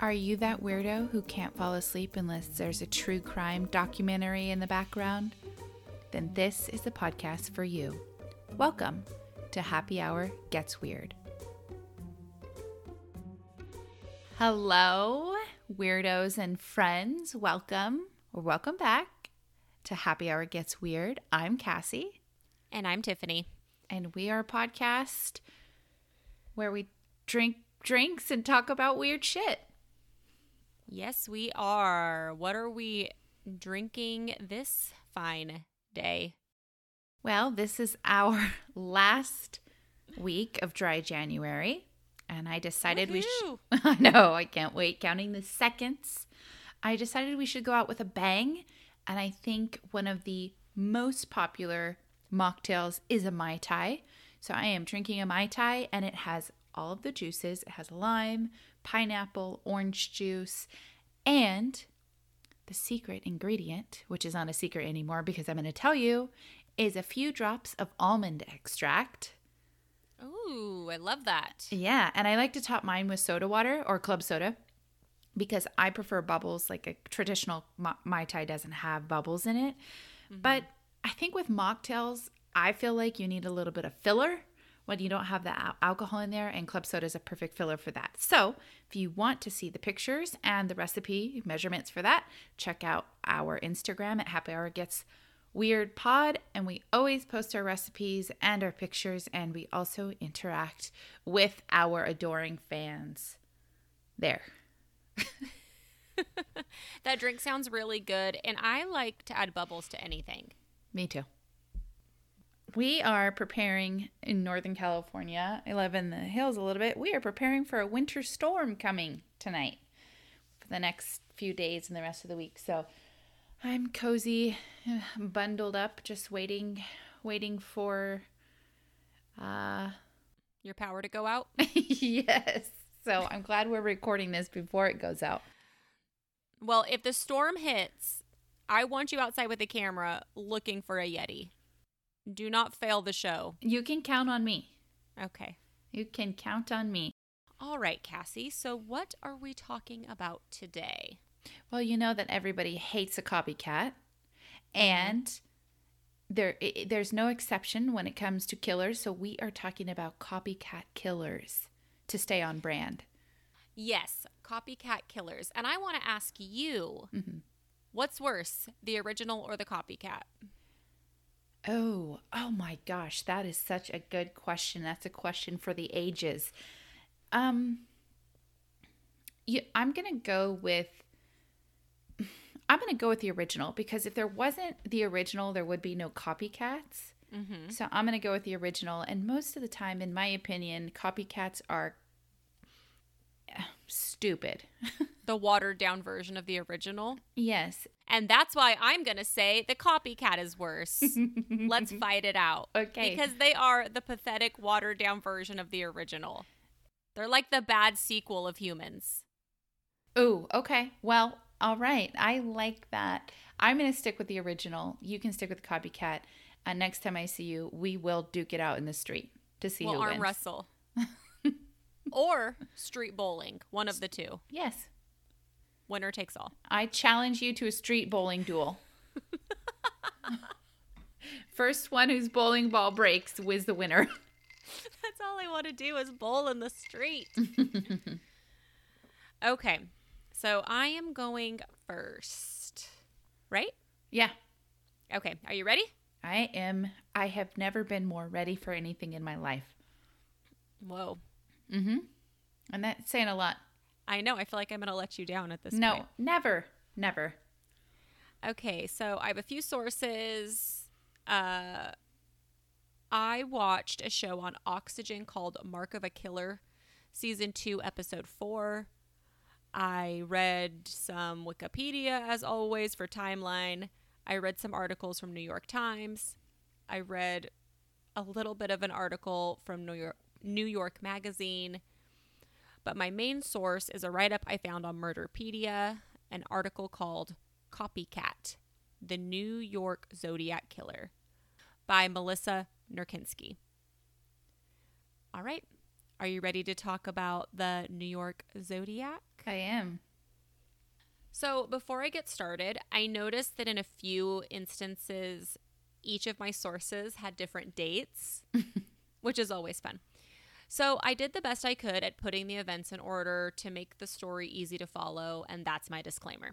Are you that weirdo who can't fall asleep unless there's a true crime documentary in the background? Then this is the podcast for you. Welcome to Happy Hour Gets Weird. Hello, weirdos and friends. Welcome or welcome back to Happy Hour Gets Weird. I'm Cassie, And I'm Tiffany. and we are a podcast where we drink drinks and talk about weird shit. Yes, we are. What are we drinking this fine day? Well, this is our last week of dry January, and I decided we should. I know, I can't wait counting the seconds. I decided we should go out with a bang, and I think one of the most popular mocktails is a Mai Tai. So I am drinking a Mai Tai, and it has all of the juices. It has lime, pineapple, orange juice, and the secret ingredient, which is not a secret anymore because I'm going to tell you, is a few drops of almond extract. Ooh, I love that. Yeah, and I like to top mine with soda water or club soda because I prefer bubbles. Like a traditional Ma- Mai Tai doesn't have bubbles in it. But mm-hmm. I think with mocktails, I feel like you need a little bit of filler when you don't have the alcohol in there, and club soda is a perfect filler for that. So, if you want to see the pictures and the recipe measurements for that, check out our Instagram at Happy Hour Gets Weird Pod, and we always post our recipes and our pictures, and we also interact with our adoring fans. There. That drink sounds really good, and I like to add bubbles to anything. Me too. We are preparing in Northern California. I live in the hills a little bit. We are preparing for a winter storm coming tonight for the next few days and the rest of the week. So I'm cozy, bundled up, just waiting, waiting for. Uh, Your power to go out? yes. So I'm glad we're recording this before it goes out. Well, if the storm hits, I want you outside with a camera looking for a Yeti. Do not fail the show. You can count on me. Okay. You can count on me. All right, Cassie. So, what are we talking about today? Well, you know that everybody hates a copycat, and there i- i- there's no exception when it comes to killers. So we are talking about copycat killers to stay on brand. Yes, copycat killers. And I want to ask you Mhm. what's worse, the original or the copycat? Oh, oh my gosh, that is such a good question. That's a question for the ages. Um, you, I'm gonna go with. I'm gonna go with the original because if there wasn't the original, there would be no copycats. Mm-hmm. So I'm going to go with the original. And most of the time, in my opinion, copycats are stupid. The watered down version of the original. yes. And that's why I'm going to say the copycat is worse. Let's fight it out. Okay. Because they are the pathetic, watered down version of the original. They're like the bad sequel of humans. Ooh, okay. Well, all right. I like that. I'm going to stick with the original. You can stick with the copycat. And next time I see you, we will duke it out in the street to see We'll who arm wins. wrestle. Or street bowling. One of the two. Yes. Winner takes all. I challenge you to a street bowling duel. First one whose bowling ball breaks was the winner. That's all I want to do is bowl in the street. okay. So I am going first. Right? yeah. Okay. Are you ready? I am. I have never been more ready for anything in my life. Whoa. Mm-hmm. And that's saying a lot. I know. I feel like I'm going to let you down at this No, point. No, never, never. Okay. So I have a few sources. Uh, I watched a show on Oxygen called Mark of a Killer, season two, episode four. I read some Wikipedia, as always, for timeline. I read some articles from New York Times. I read a little bit of an article from New York New York Magazine. But my main source is a write up I found on Murderpedia, an article called Copycat The New York Zodiac Killer by Melissa Nurkinski. All right. Are you ready to talk about the New York Zodiac? I am. So, before I get started, I noticed that in a few instances, each of my sources had different dates, which is always fun. So, I did the best I could at putting the events in order to make the story easy to follow, and that's my disclaimer.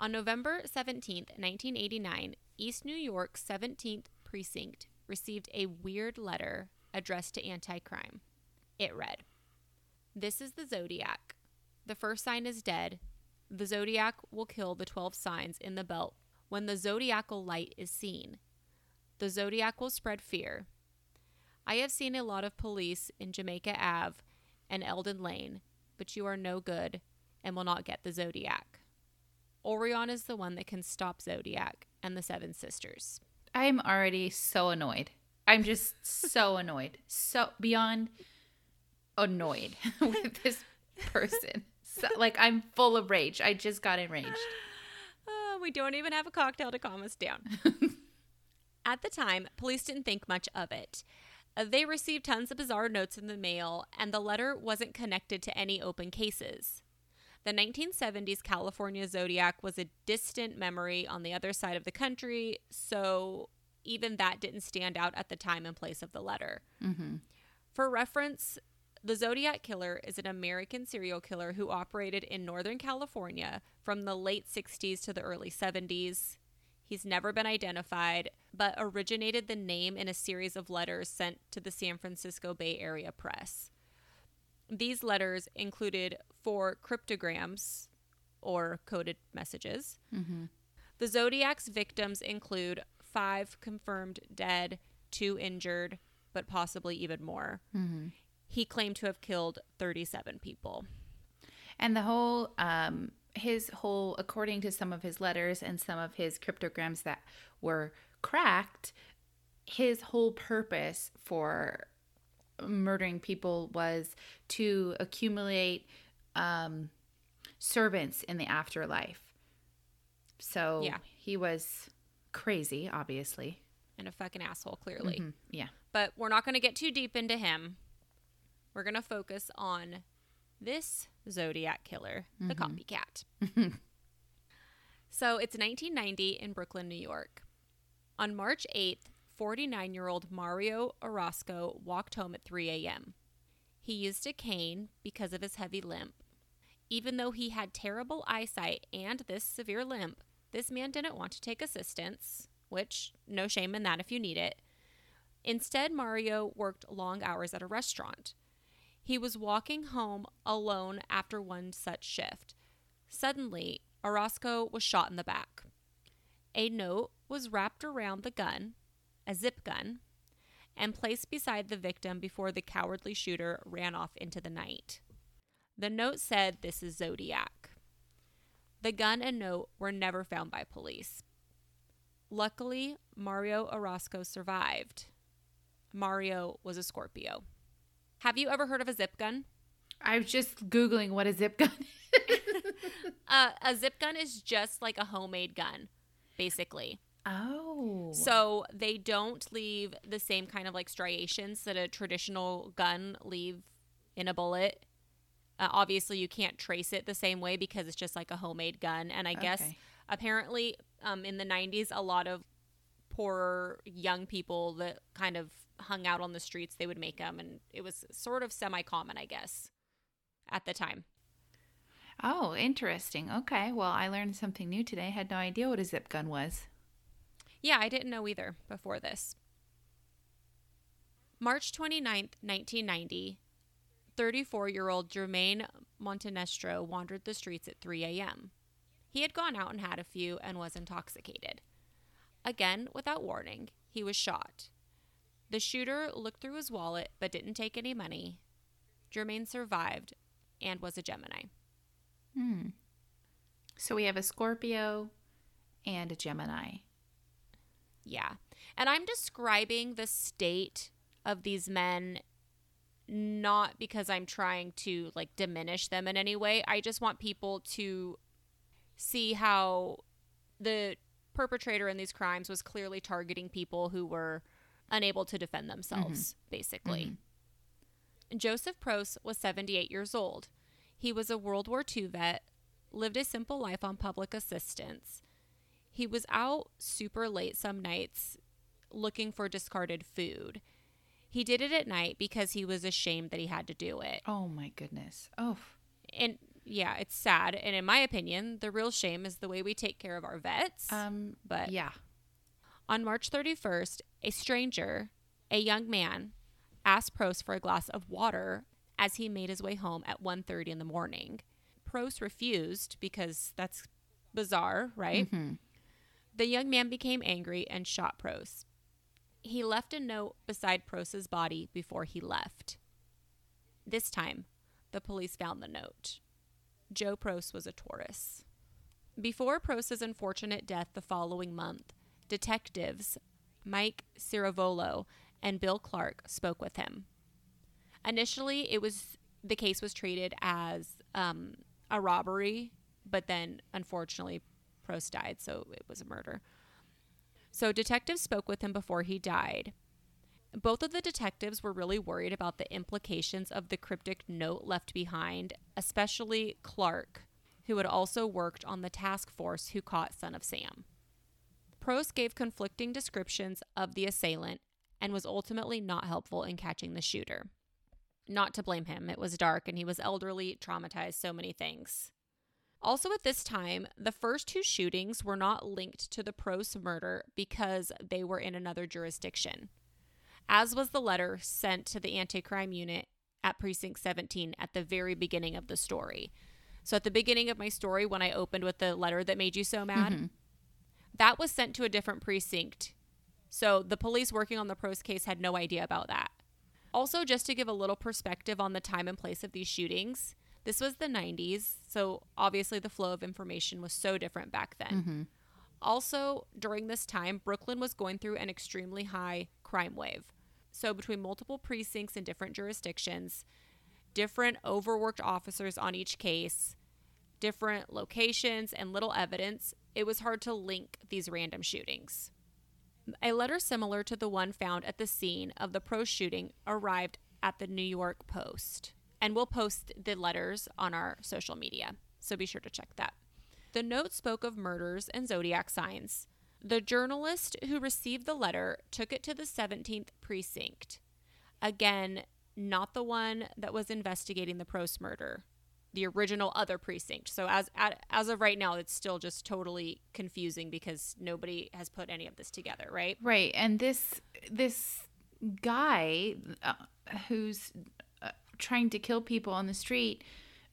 On November 17th, 1989, East New York's 17th Precinct received a weird letter addressed to anti crime. It read This is the Zodiac. The first sign is dead. The Zodiac will kill the 12 signs in the belt when the zodiacal light is seen. The Zodiac will spread fear. I have seen a lot of police in Jamaica Ave and Elderts Lane, but you are no good and will not get the Zodiac. Orion is the one that can stop Zodiac and the Seven Sisters. I'm already so annoyed. I'm just so annoyed. So beyond annoyed with this person. So, like I'm full of rage. I just got enraged. Uh, we don't even have a cocktail to calm us down. At the time, police didn't think much of it. Uh, they received tons of bizarre notes in the mail, and the letter wasn't connected to any open cases. The 1970s California Zodiac was a distant memory on the other side of the country, so even that didn't stand out at the time and place of the letter. Mm-hmm. For reference, the Zodiac Killer is an American serial killer who operated in Northern California from the late 60s to the early 70s. He's never been identified, but originated the name in a series of letters sent to the San Francisco Bay Area press. These letters included four cryptograms or coded messages. Mm-hmm. The Zodiac's victims include five confirmed dead, two injured, but possibly even more. Mm-hmm. He claimed to have killed 37 people. And the whole, um, his whole, according to some of his letters and some of his cryptograms that were cracked, his whole purpose for murdering people was to accumulate um, servants in the afterlife. So Yeah. he was crazy, obviously. And a fucking asshole, clearly. Mhm, Yeah. But we're not going to get too deep into him. We're going to focus on this Zodiac killer, the mm-hmm. copycat. so it's 1990 in Brooklyn, New York. On March 8th, 49 year old Mario Orozco walked home at 3 a.m. He used a cane because of his heavy limp. Even though he had terrible eyesight and this severe limp, this man didn't want to take assistance, which, no shame in that if you need it. Instead, Mario worked long hours at a restaurant. He was walking home alone after one such shift. Suddenly, Orozco was shot in the back. A note was wrapped around the gun, a zip gun, and placed beside the victim before the cowardly shooter ran off into the night. The note said, This is Zodiac. The gun and note were never found by police. Luckily, Mario Orozco survived. Mario was a Scorpio. Have you ever heard of a zip gun? I was just Googling what a zip gun is. Uh, a zip gun is just like a homemade gun, basically. oh. So they don't leave the same kind of like striations that a traditional gun leave in a bullet. Uh, obviously, you can't trace it the same way because it's just like a homemade gun. And I guess Okay. apparently um, in the 90s, a lot of poorer young people that kind of hung out on the streets, they would make them. And it was sort of semi common, I guess, at the time. Oh, interesting. Okay. Well, I learned something new today. Had no idea what a zip gun was. Yeah, I didn't know either before this. March 29th, 1990, 34 year old Jermaine Montenestro wandered the streets at 3 a.m. He had gone out and had a few and was intoxicated. Again, without warning, he was shot. The shooter looked through his wallet but didn't take any money. Jermaine survived and was a Gemini. Hmm. So we have a Scorpio and a Gemini. Yeah. And I'm describing the state of these men not because I'm trying to like diminish them in any way. I just want people to see how the perpetrator in these crimes was clearly targeting people who were unable to defend themselves, basically. Joseph Prost was 78 years old. He was a World War II vet, lived a simple life on public assistance. He was out super late some nights looking for discarded food. He did it at night because he was ashamed that he had to do it. Oh my goodness. Oh. And yeah, it's sad. And in my opinion, the real shame is the way we take care of our vets. Um but yeah. on March 31st, a stranger, a young man, asked Prost for a glass of water as he made his way home at 1:30 in the morning. Prost refused because that's bizarre, right? Mhm. The young man became angry and shot Prost. He left a note beside Prost's body before he left. This time, the police found the note. Joe Prost was a Taurus. Before Prost's unfortunate death the following month, detectives Mike Ciravolo and Bill Clark spoke with him. Initially, it was the case was treated as um, a robbery, but then unfortunately, Prost died, so it was a murder. So detectives spoke with him before he died. Both of the detectives were really worried about the implications of the cryptic note left behind, especially Clark, who had also worked on the task force who caught Son of Sam. Prost gave conflicting descriptions of the assailant and was ultimately not helpful in catching the shooter. Not to blame him, it was dark and he was elderly, traumatized, so many things. Also, at this time, the first two shootings were not linked to the Prost murder because they were in another jurisdiction, as was the letter sent to the anti crime unit at Precinct 17 at the very beginning of the story. So, at the beginning of my story, when I opened with the letter that made you so mad, mm-hmm. That was sent to a different precinct. So, the police working on the Prost case had no idea about that. Also, just to give a little perspective on the time and place of these shootings, this was the 90s, so obviously the flow of information was so different back then. Mm-hmm. Also, during this time, Brooklyn was going through an extremely high crime wave. So, between multiple precincts in different jurisdictions, different overworked officers on each case, different locations, and little evidence, it was hard to link these random shootings. A letter similar to the one found at the scene of the pro shooting arrived at the New York Post. And we'll post the letters on our social media, so be sure to check that. The note spoke of murders and zodiac signs. The journalist who received the letter took it to the 17th precinct. Again, not the one that was investigating the Prost murder, the original other precinct. So as as of right now, it's still just totally confusing because nobody has put any of this together, right? Right. And this this guy uh, who's uh, trying to kill people on the street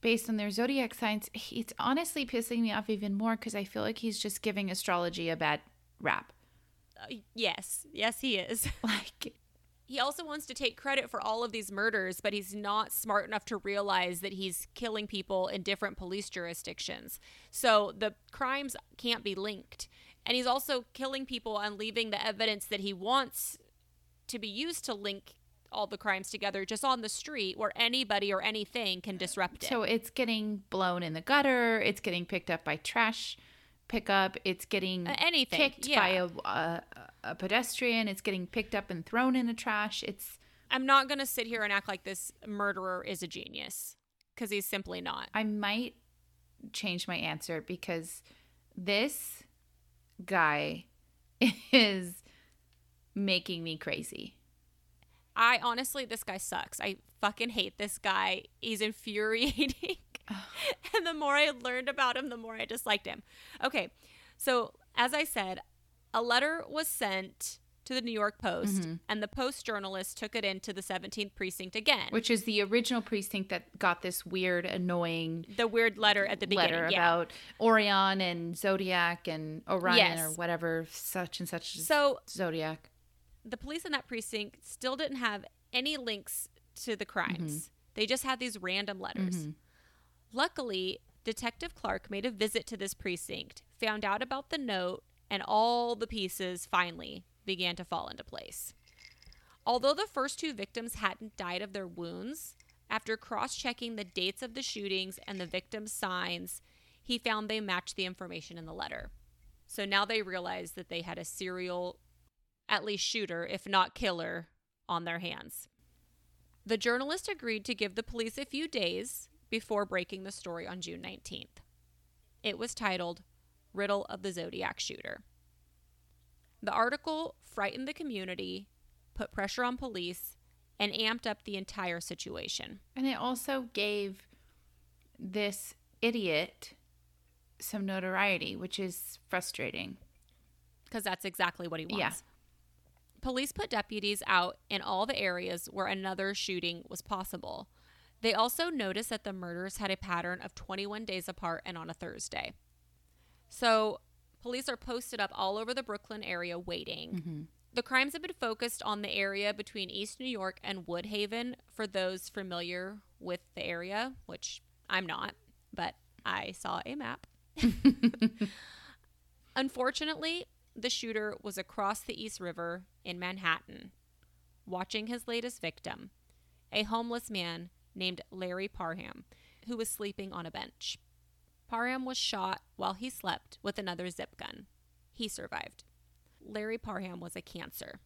based on their zodiac signs, he- it's honestly pissing me off even more cuz I feel like he's just giving astrology a bad rap. Uh, yes, yes, he is. Like he also wants to take credit for all of these murders, but he's not smart enough to realize that he's killing people in different police jurisdictions. So the crimes can't be linked. And he's also killing people and leaving the evidence that he wants to be used to link all the crimes together just on the street where anybody or anything can disrupt it. So it's getting blown in the gutter. It's getting picked up by trash pickup. It's getting Uh, anything, kicked yeah. by a, a a pedestrian. It's getting picked up and thrown in the trash. It's I'm not going to sit here and act like this murderer is a genius because he's simply not. I might change my answer because this guy is making me crazy. I honestly, this guy sucks. I fucking hate this guy. He's infuriating. and the more I learned about him, the more I disliked him. Okay, so as I said, a letter was sent to the New York Post, mm-hmm. and the Post journalist took it into the 17th precinct again. Which is the original precinct that got this weird, annoying the weird letter at the beginning. letter yeah. about Orion and Zodiac and Orion Yes. or whatever such and such So Zodiac. the police in that precinct still didn't have any links to the crimes. Mm-hmm. They just had these random letters. Mm-hmm. Luckily, Detective Clark made a visit to this precinct, found out about the note, and all the pieces finally began to fall into place. Although the first two victims hadn't died of their wounds, after cross checking the dates of the shootings and the victims' signs, he found they matched the information in the letter. So now they realized that they had a serial at least shooter, if not killer, on their hands. The journalist agreed to give the police a few days before breaking the story on June 19th. It was titled Riddle of the Zodiac Shooter. The article frightened the community, put pressure on police, and amped up the entire situation. And it also gave this idiot some notoriety, which is frustrating. Because that's exactly what he wants. Yeah. Police put deputies out in all the areas where another shooting was possible. They also noticed that the murders had a pattern of 21 days apart and on a Thursday. So, police are posted up all over the Brooklyn area waiting. Mm-hmm. The crimes have been focused on the area between East New York and Woodhaven for those familiar with the area, which I'm not, but I saw a map. Unfortunately, the shooter was across the East River in Manhattan, watching his latest victim, a homeless man named Larry Parham, who was sleeping on a bench. Parham was shot while he slept with another zip gun. He survived. Larry Parham was a cancer.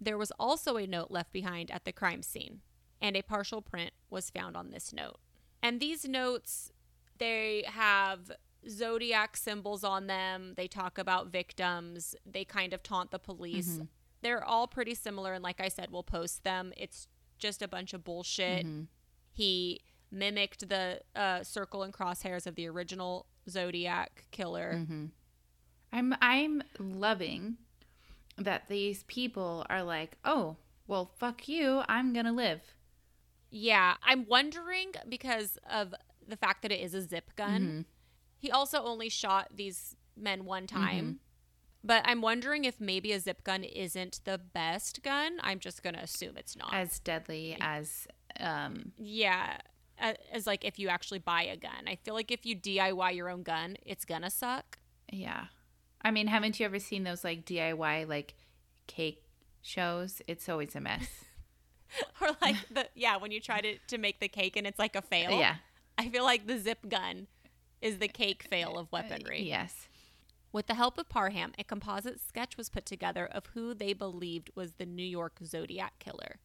There was also a note left behind at the crime scene, and a partial print was found on this note. And these notes, they have zodiac symbols on them. They talk about victims. They kind of taunt the police. Mm-hmm. They're all pretty similar. And like I said, we'll post them. It's just a bunch of bullshit. Mm-hmm. He mimicked the uh, circle and crosshairs of the original Zodiac killer. I'm I'm loving that these people are like, "Oh, well, fuck you. I'm going to live." Yeah, I'm wondering because of the fact that it is a zip gun. He also only shot these men one time. But I'm wondering if maybe a zip gun isn't the best gun. I'm just going to assume it's not. As deadly as um yeah, as like if you actually buy a gun. I feel like if you DIY your own gun, it's to suck. yeah. I mean, haven't you ever seen those like DIY like cake shows? It's always a mess. or like the yeah, when you try to to make the cake and it's like a fail. yeah. I feel like the zip gun is the cake fail of weaponry. Uh, yes. With the help of Parham, a composite sketch was put together of who they believed was the New York Zodiac killer.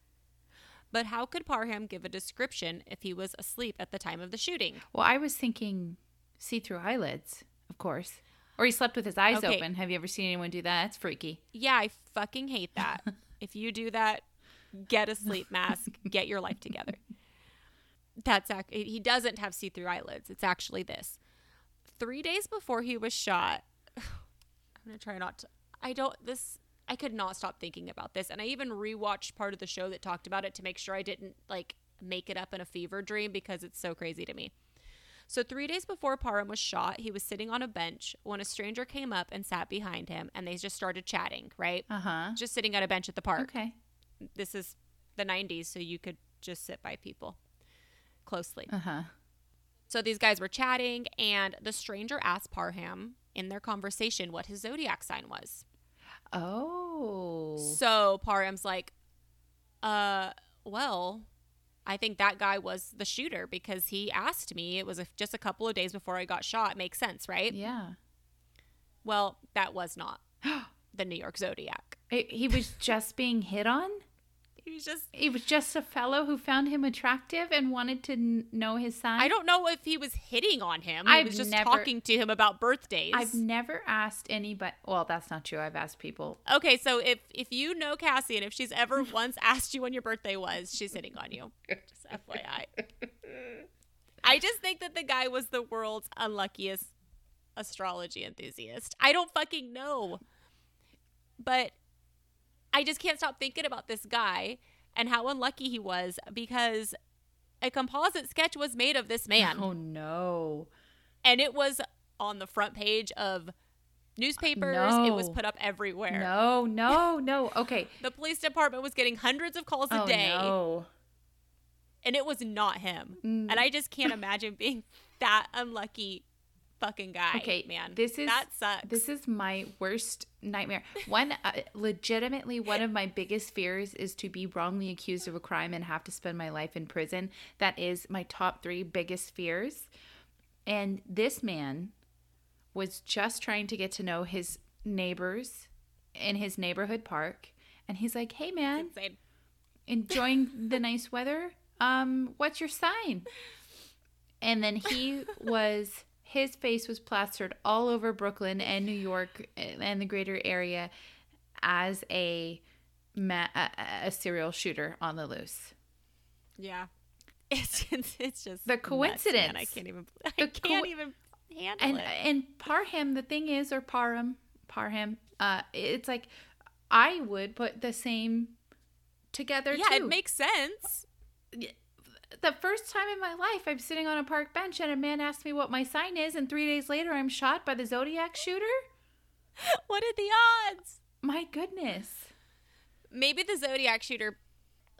But how could Parham give a description if he was asleep at the time of the shooting? Well, I was thinking see-through eyelids, of course. Or he slept with his eyes Okay. open. Have you ever seen anyone do that? It's freaky. Yeah, I fucking hate that. if you do that, get a sleep mask, get your life together. That's ac- he doesn't have see-through eyelids. It's actually this. 3 days before he was shot, I'm going to try not to I don't this I could not stop thinking about this and I even rewatched part of the show that talked about it to make sure I didn't like make it up in a fever dream because it's so crazy to me. So, three days before Parham was shot, he was sitting on a bench when a stranger came up and sat behind him, and they just started chatting, right? Uh-huh. Just sitting on a bench at the park. Okay. This is the 90s, so you could just sit by people closely. Uh-huh. So, these guys were chatting, and the stranger asked Parham in their conversation what his zodiac sign was. Oh. So, Parham's like, uh, well, I think that guy was the shooter because he asked me. It was a, just a couple of days before I got shot. Makes sense, right? Yeah. Well, that was not the New York Zodiac. It, he was just being hit on? He was just. He was just a fellow who found him attractive and wanted to n- know his sign? I don't know if he was hitting on him. I've was just never- talking to him about birthdays. I've never asked anybody. Well, that's not true. I've asked people. okay, so if if you know Cassie and if she's ever once asked you when your birthday was, she's hitting on you. Just FYI. I just think that the guy was the world's unluckiest astrology enthusiast. I don't fucking know. But I just can't stop thinking about this guy and how unlucky he was because a composite sketch was made of this man Oh no. and it was on the front page of newspapers. It was put up everywhere. No, no, no. Okay. The police department was getting hundreds of calls a oh day no. and it was not him. Mm. And I just can't imagine being that unlucky fucking guy. Okay, man. this is- that sucks. This is my worst nightmare. One, uh, legitimately, one of my biggest fears is to be wrongly accused of a crime and have to spend my life in prison. That is my top three biggest fears. And this man was just trying to get to know his neighbors in his neighborhood park. And he's like, hey, man, enjoying the nice weather? Um, what's your sign? and then he was his face was plastered all over Brooklyn and New York and the greater area as a ma- a, a serial shooter on the loose. Yeah. It's it's, it's just The coincidence. man. I can't even I The can't co- even handle And it. and Parham, the thing is, or Parham, Parham, uh, it's like I would put the same together yeah, too. it makes sense. The first time in my life I'm sitting on a park bench and a man asks me what my sign is, and three days later I'm shot by the Zodiac shooter. What are the odds? My goodness. Maybe the Zodiac shooter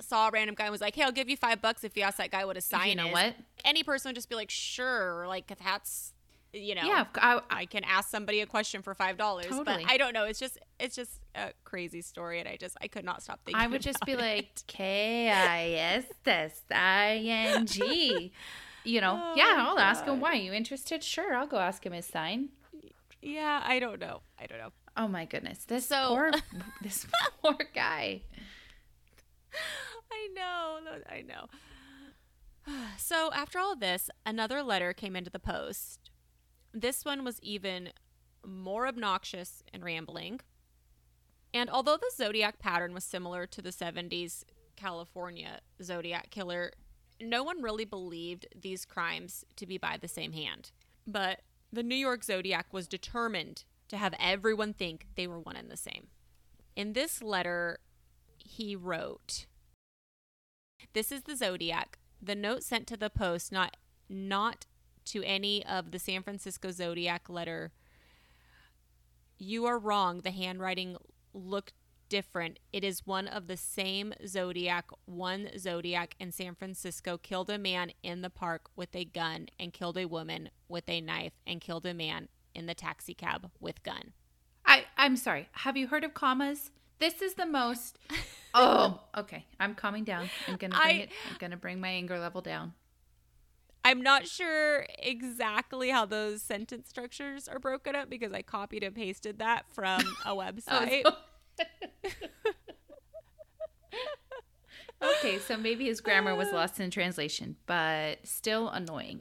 saw a random guy and was like, "Hey, I'll give you five bucks if you ask that guy what his sign is." you know is." what? Any person would just be like, "Sure," like that's you know. Yeah, I, I, can ask somebody a question for five dollars, Totally. but I don't know. It's just it's just a crazy story, and I just I could not stop thinking. I would just be about like it. K I S S I N G. You know, Oh yeah, I'll ask him God. why. You interested? Sure, I'll go ask him his sign. yeah, I don't know. I don't know. Oh my goodness, this So- poor, this poor guy. I know. I know. So after all of this, another letter came into the post. This one was even more obnoxious and rambling. And although the zodiac pattern was similar to the 70s California zodiac killer, no one really believed these crimes to be by the same hand. But the New York Zodiac was determined to have everyone think they were one and the same. In this letter, he wrote, This is the Zodiac. The note sent to the post, not not to any of the San Francisco Zodiac letter. You are wrong. The handwriting looked different. It is one of the same Zodiac. One Zodiac in San Francisco killed a man in the park with a gun and killed a woman with a knife and killed a man in the taxi cab with gun. I I'm sorry. Have you heard of commas? This is the most. Oh, okay. I'm calming down. I'm gonna bring I- it. I'm gonna bring my anger level down. I'm not sure exactly how those sentence structures are broken up because I copied and pasted that from a Oh, website. so- okay, so maybe his grammar was lost in translation, but still annoying.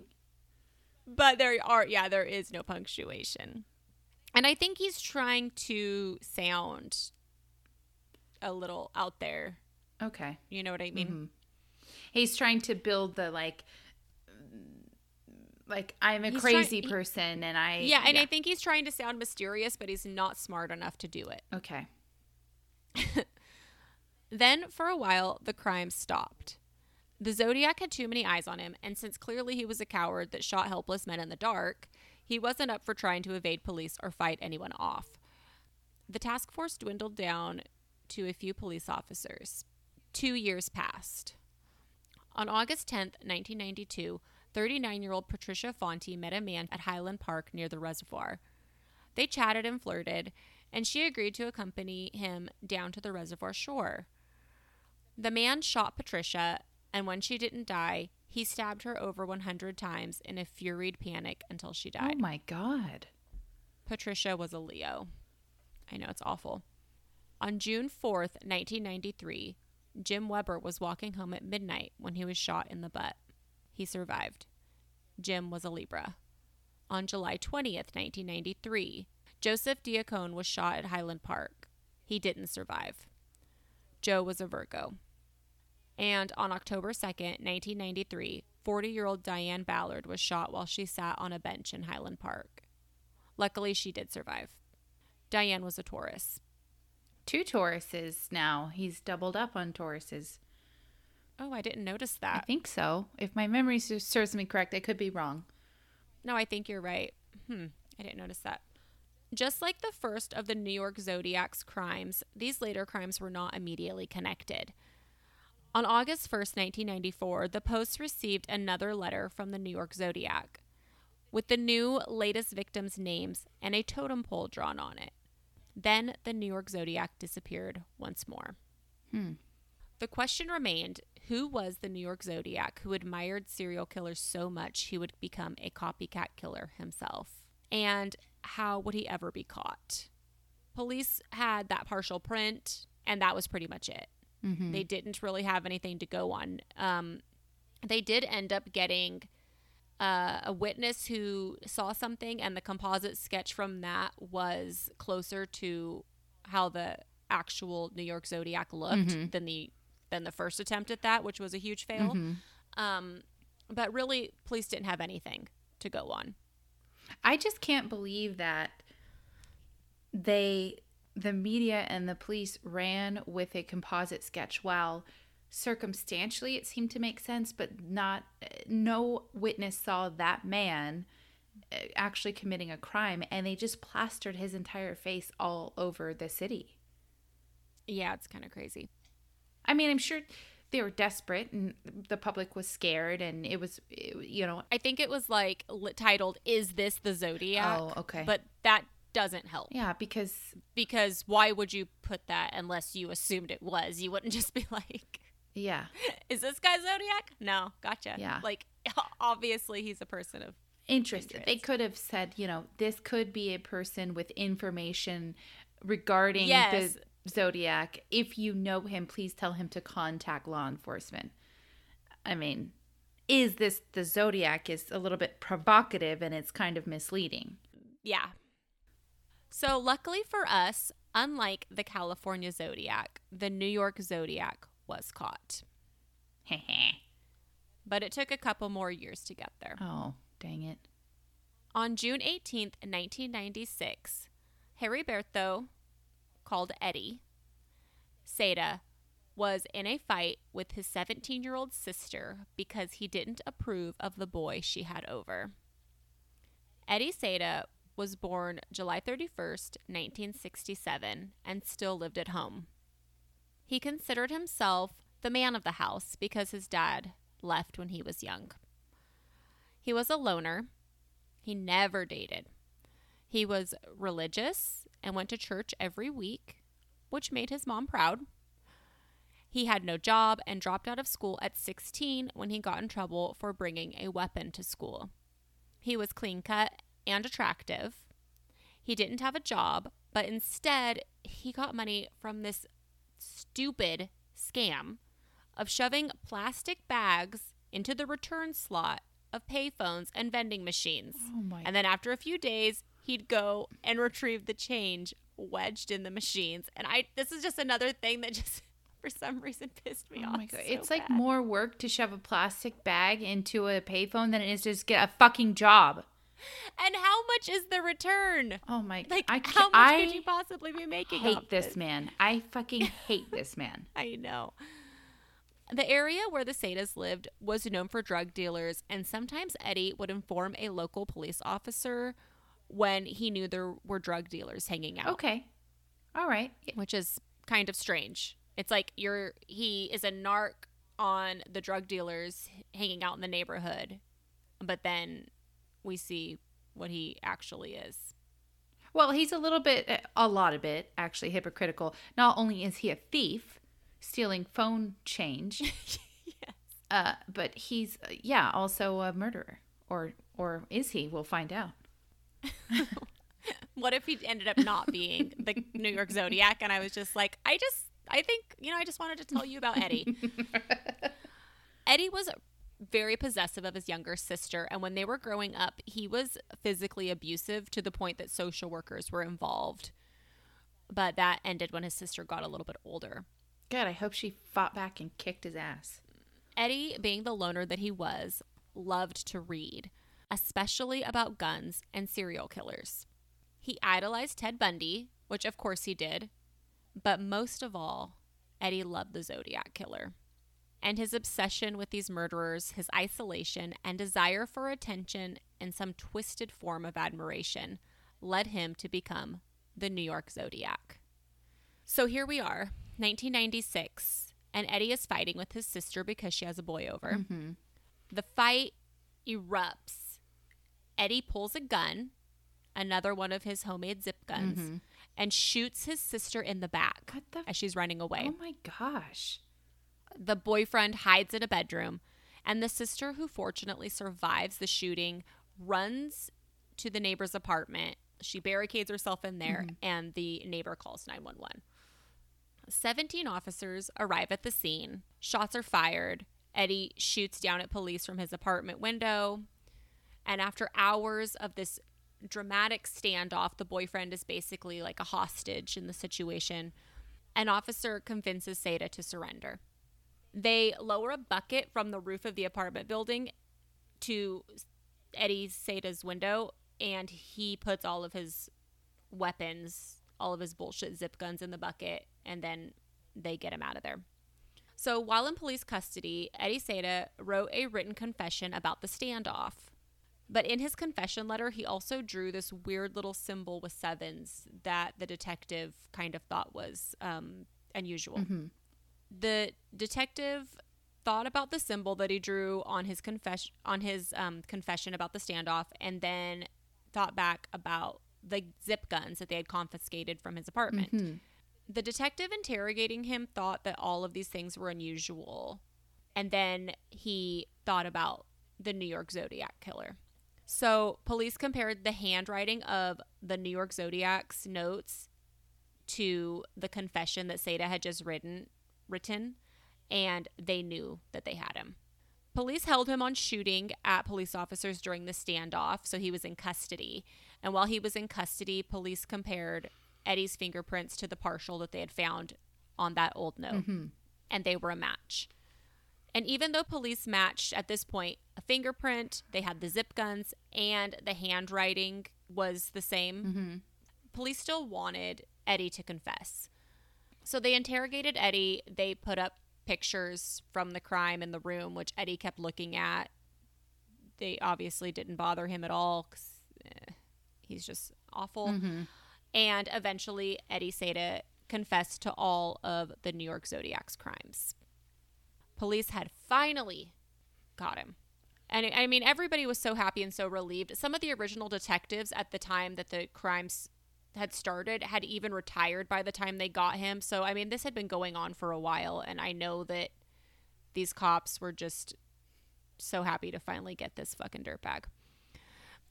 but there are yeah, there is no punctuation. And I think he's trying to sound a little out there. Okay. You know what I mean? Mhm. He's trying to build the like like I'm a He's crazy he- person and I Yeah, and I think he's trying to sound mysterious, but he's not smart enough to do it. Okay. Then, for a while, the crime stopped. The Zodiac had too many eyes on him, and since clearly he was a coward that shot helpless men in the dark, he wasn't up for trying to evade police or fight anyone off. The task force dwindled down to a few police officers. Two years passed. On August 10th, 1992, 39 year old Patricia Fonte met a man at Highland Park near the reservoir. They chatted and flirted, and she agreed to accompany him down to the reservoir shore. The man shot Patricia, and when she didn't die, he stabbed her over 100 times in a furied panic until she died. Oh my god. Patricia was a Leo. I know it's awful. On June 4th, 1993, Jim Weber was walking home at midnight when he was shot in the butt. He survived. Jim was a Libra. On July 20th, 1993, Joseph Diacone was shot at Highland Park. He didn't survive. Joe was a Virgo. And on October 2nd, 1993, 40 year old Diane Ballard was shot while she sat on a bench in Highland Park. Luckily, she did survive. Diane was a Taurus. Two Tauruses now. He's doubled up on Tauruses. Oh, I didn't notice that. I think so. If my memory serves me correct, I could be wrong. No, I think you're right. Hmm, I didn't notice that. Just like the first of the New York Zodiac's crimes, these later crimes were not immediately connected. On August 1st, 1994, the Post received another letter from the New York Zodiac with the new latest victims' names and a totem pole drawn on it. Then the New York Zodiac disappeared once more. Hmm. The question remained who was the New York Zodiac who admired serial killers so much he would become a copycat killer himself? And how would he ever be caught? Police had that partial print, and that was pretty much it. Mm-hmm. They didn't really have anything to go on. Um, they did end up getting uh, a witness who saw something, and the composite sketch from that was closer to how the actual New York Zodiac looked than the than the first attempt at that, which was a huge fail. Um, but really, police didn't have anything to go on. I just can't believe that they, the media and the police ran with a composite sketch while circumstantially it seemed to make sense, but not, no witness saw that man uh, actually committing a crime and they just plastered his entire face all over the city. Yeah, it's kind of crazy. I mean, I'm sure they were desperate and the public was scared and it was, you know, I think it was like titled "Is this the Zodiac?" Oh, okay. But that doesn't help yeah, because because why would you put that unless you assumed it was? You wouldn't just be like, yeah, "Is this guy Zodiac?" No, gotcha. Yeah. like obviously he's a person of interested. They could have said, you know, this could be a person with information regarding Yes. the Zodiac. If you know him, please tell him to contact law enforcement. I mean, is this the Zodiac is a little bit provocative and it's kind of misleading. Yeah. So, luckily for us, unlike the California Zodiac, the New York Zodiac was caught. But it took a couple more years to get there. oh, dang it. On June 18th, 1996, Harry Bertho, called Eddie, Seda, was in a fight with his 17 year old sister because he didn't approve of the boy she had over. Eddie Seda was born July 31st, 1967, and still lived at home. He considered himself the man of the house because his dad left when he was young. He was a loner. He never dated. He was religious and went to church every week, which made his mom proud. He had no job and dropped out of school at 16 when he got in trouble for bringing a weapon to school. He was clean cut and attractive. He didn't have a job, but instead, he got money from this stupid scam of shoving plastic bags into the return slot of payphones and vending machines. Oh my And then after a few days, he'd go and retrieve the change wedged in the machines. And I this is just another thing that just for some reason pissed me Oh off. my god! so it's like bad. more work to shove a plastic bag into a payphone than it is to just get a fucking job. And how much is the return? Oh my! Like I how much I could you possibly be making? hate off this man. I fucking hate this man. I know. The area where the Sedas lived was known for drug dealers, and sometimes Eddie would inform a local police officer when he knew there were drug dealers hanging out, Okay, all right. which is kind of strange. It's like you're he is a narc on the drug dealers hanging out in the neighborhood, but then we see what he actually is. Well, he's a little bit, a lot of bit, actually hypocritical. Not only is he a thief, stealing phone change, yes. uh, but he's yeah also a murderer, or or is he? We'll find out. What if he ended up not being the New York Zodiac and I was just like, I just, I think, you know, I just wanted to tell you about Eddie. Eddie was very possessive of his younger sister. And when they were growing up, he was physically abusive to the point that social workers were involved. But that ended when his sister got a little bit older. Good. I hope she fought back and kicked his ass. Eddie, being the loner that he was, loved to read, especially about guns and serial killers. He idolized Ted Bundy, which of course he did, but most of all, Eddie loved the Zodiac Killer. And his obsession with these murderers, his isolation, and desire for attention and some twisted form of admiration led him to become the New York Zodiac. So here we are, 1996, and Eddie is fighting with his sister because she has a boy over. Mm-hmm. The fight erupts. Eddie pulls a gun, another one of his homemade zip guns, mm-hmm. and shoots his sister in the back the? as she's running away. Oh my gosh. The boyfriend hides in a bedroom, and the sister, who fortunately survives the shooting, runs to the neighbor's apartment. She barricades herself in there, mm-hmm. and the neighbor calls 911. 17 officers arrive at the scene. Shots are fired. Eddie shoots down at police from his apartment window. And after hours of this dramatic standoff, the boyfriend is basically like a hostage in the situation. An officer convinces Seda to surrender. They lower a bucket from the roof of the apartment building to Eddie Seda's window, and he puts all of his weapons, all of his bullshit zip guns in the bucket, and then they get him out of there. So while in police custody, Eddie Seda wrote a written confession about the standoff. But in his confession letter, he also drew this weird little symbol with sevens that the detective kind of thought was um, unusual. Mm-hmm. The detective thought about the symbol that he drew on his confession on his um, confession about the standoff, and then thought back about the zip guns that they had confiscated from his apartment. Mhm. The detective interrogating him thought that all of these things were unusual. And then he thought about the New York Zodiac killer. So, police compared the handwriting of the New York Zodiac's notes to the confession that Seda had just written, written, and they knew that they had him. Police held him on shooting at police officers during the standoff, so he was in custody. And while he was in custody, police compared Eddie's fingerprints to the partial that they had found on that old note, mm-hmm. and they were a match. And even though police matched at this point a fingerprint, they had the zip guns, and the handwriting was the same, police still wanted Eddie to confess. So they interrogated Eddie. They put up pictures from the crime in the room, which Eddie kept looking at. They obviously didn't bother him at all 'cause, eh, he's just awful. Mm-hmm. And eventually, Eddie Seda confessed to all of the New York Zodiac's crimes. Police had finally got him. And I mean, everybody was so happy and so relieved. Some of the original detectives at the time that the crimes had started had even retired by the time they got him. So, I mean, this had been going on for a while. And I know that these cops were just so happy to finally get this fucking dirtbag.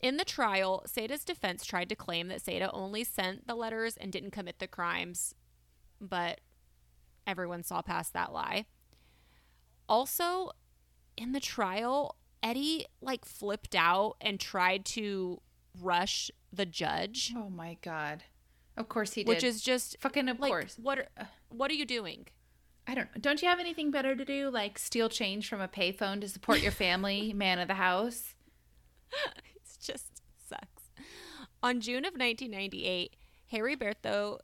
In the trial, Seda's defense tried to claim that Seda only sent the letters and didn't commit the crimes, but everyone saw past that lie. Also, in the trial, Eddie like flipped out and tried to rush the judge, Oh my god. Of course he did. which is just fucking of like course. what are, what are you doing? I don't know. Don't you have anything better to do like steal change from a payphone to support your family, man of the house? It's just sucks. On June of 1998, Heriberto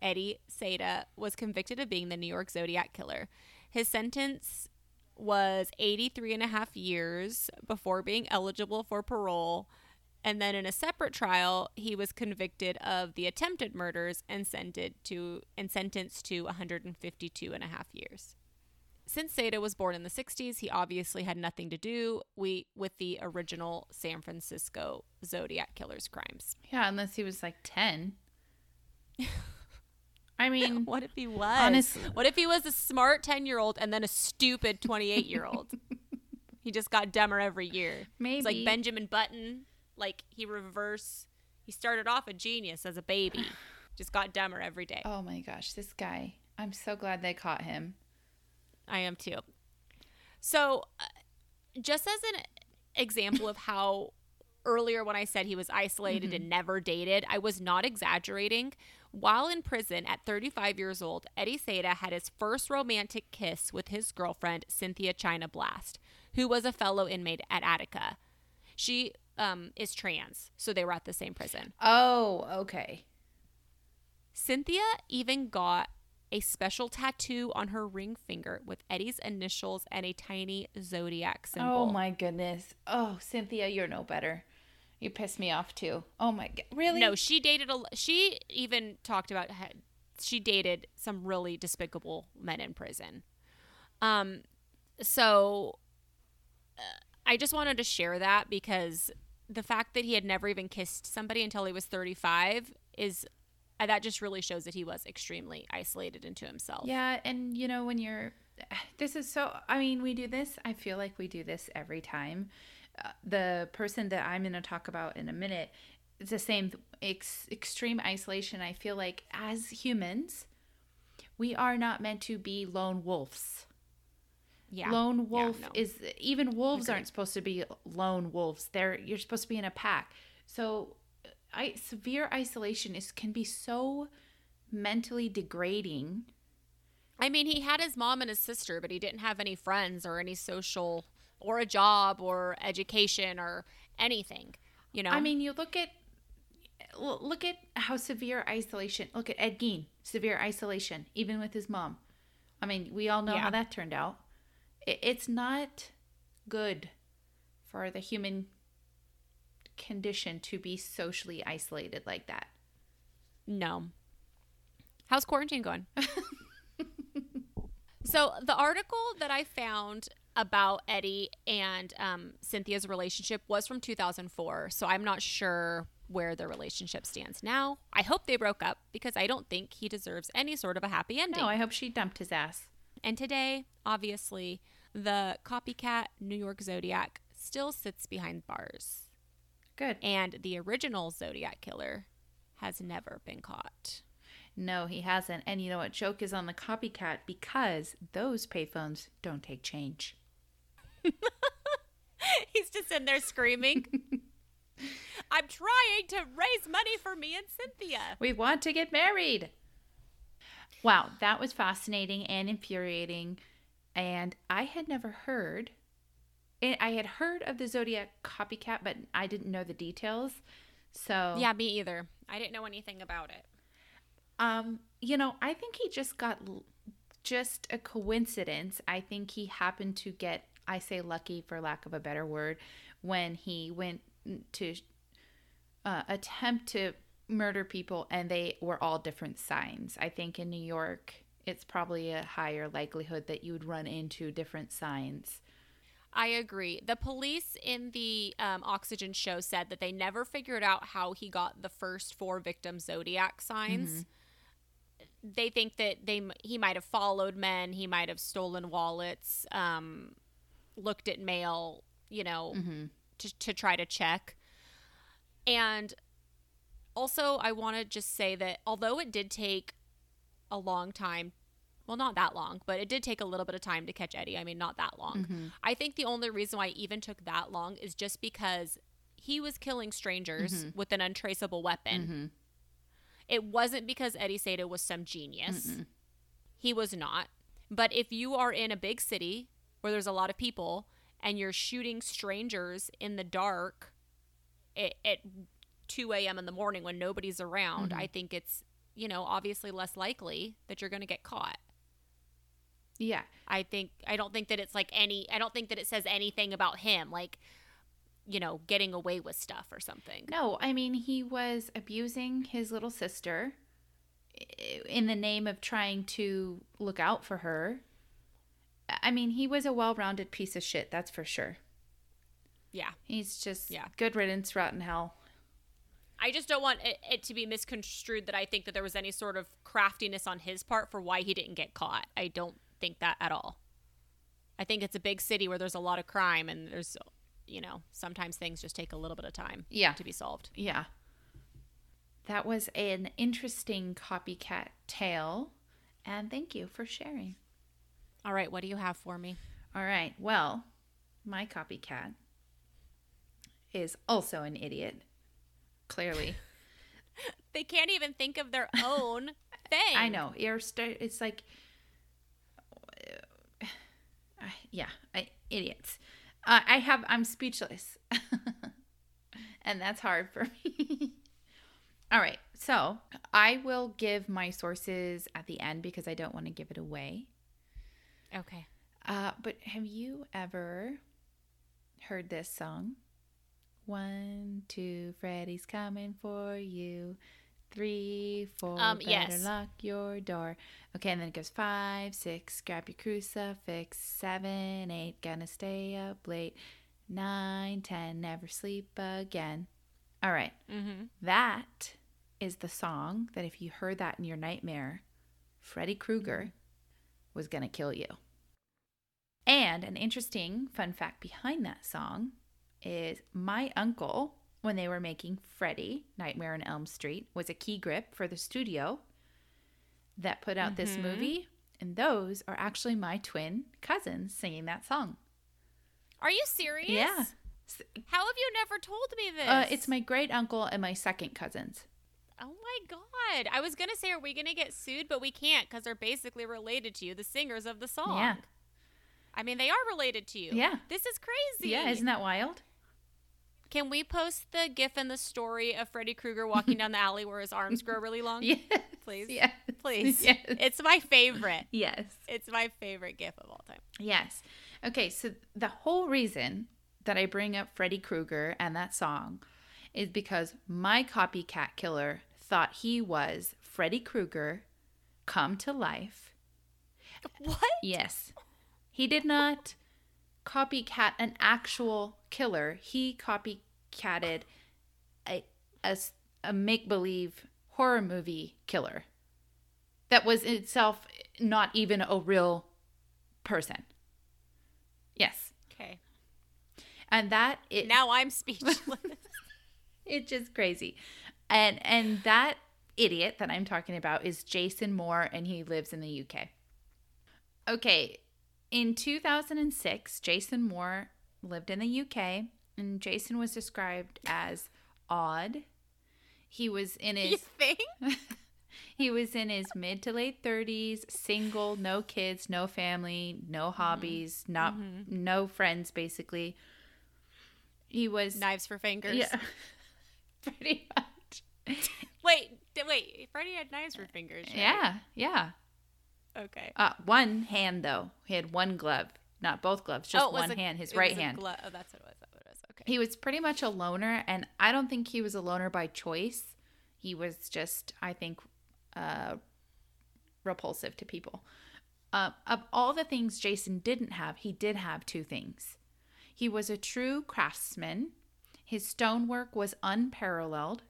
Eddie Seda was convicted of being the New York Zodiac killer. His sentence was 83 and a half years before being eligible for parole. And then in a separate trial, he was convicted of the attempted murders and sentenced to and sentenced to 152 and a half years. Since Seda was born in the 60s, he obviously had nothing to do we, with the original San Francisco Zodiac killer's crimes. Yeah, unless he was like 10. I mean, What if he was? Honestly- What if he was a smart 10 year old and then a stupid 28 year old? he just got dumber every year. He's like Benjamin Button. Like he reverse. He started off a genius as a baby, just got dumber every day. oh my gosh, this guy. I'm so glad they caught him. I am too. So, uh, just as an example of how earlier when I said he was isolated and never dated, I was not exaggerating. While in prison at 35 years old, Eddie Seda had his first romantic kiss with his girlfriend, Cynthia China Blast, who was a fellow inmate at Attica. She um, is trans, so they were at the same prison. Oh, okay. Cynthia even got a special tattoo on her ring finger with Eddie's initials and a tiny zodiac symbol. Oh my goodness. Oh, Cynthia, you're no better. You pissed me off too. Oh my god. Really? No, she dated a. She even talked about she dated some really despicable men in prison. Um, so uh, I just wanted to share that because the fact that he had never even kissed somebody until he was 35 is uh, that just really shows that he was extremely isolated into himself. Yeah, and you know when you're this is so I mean, we do this. I feel like we do this every time. Uh, the person that I'm going to talk about in a minute, it's the same ex- extreme isolation. I feel like as humans, we are not meant to be lone wolves. Yeah. Lone Yeah, wolf no. is even wolves Agreed. aren't supposed to be lone wolves. They're you're supposed to be in a pack. So I severe isolation is can be so mentally degrading. I mean, he had his mom and his sister, but he didn't have any friends or any social or a job or education or anything. You know? I mean, you look at look at how severe isolation. Look at Ed Gein, severe isolation, even with his mom. I mean, we all know Yeah. how that turned out. It's not good for the human condition to be socially isolated like that. No. How's quarantine going? so, the article that I found about Eddie and um, Cynthia's relationship was from 2004. So, I'm not sure where their relationship stands now. I hope they broke up because I don't think he deserves any sort of a happy ending. No, I hope she dumped his ass. And today, obviously, the copycat New York Zodiac still sits behind bars. Good. And the original Zodiac killer has never been caught. No, he hasn't. And you know what? Joke is on the copycat because those payphones don't take change. He's just in there screaming. I'm trying to raise money for me and Cynthia. We want to get married. Wow, that was fascinating and infuriating. And I had never heard, I I had heard of the Zodiac copycat, but I didn't know the details. So, Yeah, me either. I didn't know anything about it. um, you know, I think he just got l- just a coincidence. I think he happened to get, I say lucky for lack of a better word, when he went to uh, attempt to murder people and they were all different signs. I think in New York, it's probably a higher likelihood that you would run into different signs. I agree. The police in the um, Oxygen show said that they never figured out how he got the first four victim zodiac signs. They think that they he might have followed men, he might have stolen wallets, um, looked at mail, you know, mm-hmm. to, to try to check. And also, I want to just say that although it did take a long time well, not that long, but it did take a little bit of time to catch Eddie. I mean, not that long. Mm-hmm. I think the only reason why it even took that long is just because he was killing strangers mm-hmm. with an untraceable weapon. It wasn't because Eddie Seda was some genius. He was not. But if you are in a big city where there's a lot of people and you're shooting strangers in the dark at, at 2 a.m. in the morning when nobody's around, mm-hmm. I think it's, you know, obviously less likely that you're going to get caught. Yeah. I think I don't think that it's like any I don't think that it says anything about him like you know getting away with stuff or something. No, I mean, he was abusing his little sister in the name of trying to look out for her. I mean, he was a well rounded piece of shit, that's for sure. Yeah. He's just Yeah. good riddance, rotten hell. I just don't want it, it to be misconstrued that I think that there was any sort of craftiness on his part for why he didn't get caught. I don't think that at all. I think it's a big city where there's a lot of crime and there's you know, sometimes things just take a little bit of time Yeah. to be solved. Yeah. That was an interesting copycat tale. And thank you for sharing. All right, what do you have for me? All right. Well, my copycat is also an idiot. Clearly. They can't even think of their own thing. I know. It's like, uh, yeah, I, idiots. Uh, I have. I'm speechless, and that's hard for me. All right, so I will give my sources at the end because I don't want to give it away. Okay. Uh, but have you ever heard this song? One, two, Freddy's coming for you. Three, four, Um, better yes. lock your door. Okay, and then it goes five, six, grab your crucifix. Seven, eight, gonna stay up late. Nine, ten, never sleep again. All right, Mm-hmm. that is the song that if you heard that in your nightmare, Freddy Krueger was going to kill you. And an interesting fun fact behind that song is my uncle, when they were making Freddy, Nightmare on Elm Street, was a key grip for the studio that put out this Mhm. movie. And those are actually my twin cousins singing that song. Are you serious? Yeah. How have you never told me this? Uh, it's my great uncle and my second cousins. Oh my god! I was gonna say, are we gonna get sued? But we can't because they're basically related to you, the singers of the song. Yeah. I mean, they are related to you. Yeah. This is crazy. Yeah, isn't that wild? Can we post the gif and the story of Freddy Krueger walking down the alley where his arms grow really long? Yes. Please. Yes. Please. Yes. It's my favorite. Yes. It's my favorite gif of all time. Yes. Okay, so the whole reason that I bring up Freddy Krueger and that song is because my copycat killer thought he was Freddy Krueger come to life. What? Yes. He did not copycat an actual killer. He copycatted a a make believe horror movie killer that was itself not even a real person. Yes. Okay. And that it Now I'm speechless. it's just crazy. And and that idiot that I'm talking about is Jason Moore and he lives in the UK. Okay, in 2006, Jason Moore lived in the UK and Jason was described as odd. He was in you his think? he was in his mid to late 30s, single, no kids, no family, no mm-hmm. hobbies, not mm-hmm. no friends basically. He was Knives for fingers. yeah. Pretty much. Wait, wait. Freddie had knives for fingers. right? Yeah, yeah. Okay. Uh, one hand though. He had one glove, not both gloves, just oh, one a- hand, his right hand. glo- oh, that's what it was. That's what it was. Okay. he was pretty much a loner, and I don't think he was a loner by choice. He was just, I think, uh, repulsive to people. Uh, of all the things Jason didn't have, he did have two things. He was a true craftsman. His stonework was unparalleled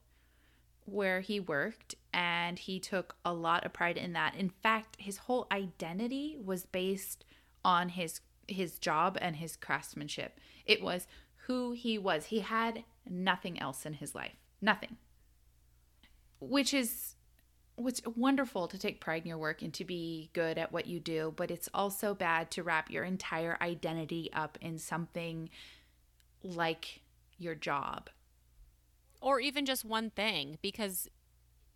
where he worked, and he took a lot of pride in that. In fact, his whole identity was based on his his job and his craftsmanship. It was who he was. He had nothing else in his life. Nothing. Which is what's wonderful to take pride in your work and to be good at what you do, but it's also bad to wrap your entire identity up in something like your job. Or even just one thing because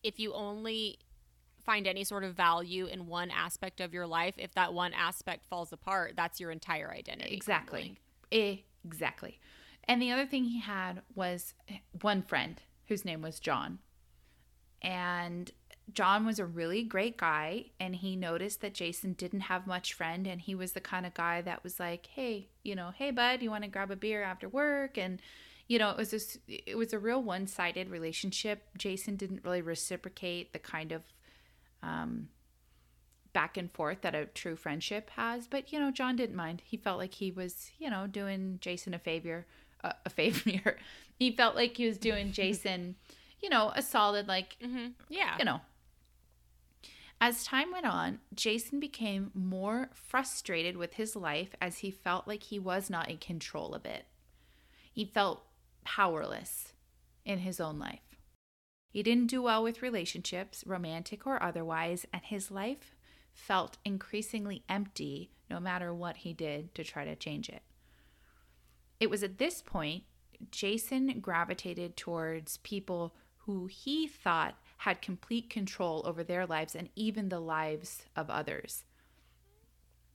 if you only find any sort of value in one aspect of your life if that one aspect falls apart that's your entire identity Exactly. crumbling. Exactly. And the other thing he had was one friend whose name was John. And John was a really great guy and he noticed that Jason didn't have much friend and he was the kind of guy that was like, "Hey, you know, hey bud, you want to grab a beer after work?" and you know, it was just it was a real one-sided relationship. Jason didn't really reciprocate the kind of um back and forth that a true friendship has. But you know, John didn't mind. He felt like he was, you know, doing Jason a favor, uh, a favor. he felt like he was doing Jason, you know, a solid like, Mhm. yeah you know. As time went on, Jason became more frustrated with his life as he felt like he was not in control of it. He felt powerless in his own life. He didn't do well with relationships, romantic or otherwise, and his life felt increasingly empty no matter what he did to try to change it. It was at this point Jason gravitated towards people who he thought had complete control over their lives and even the lives of others.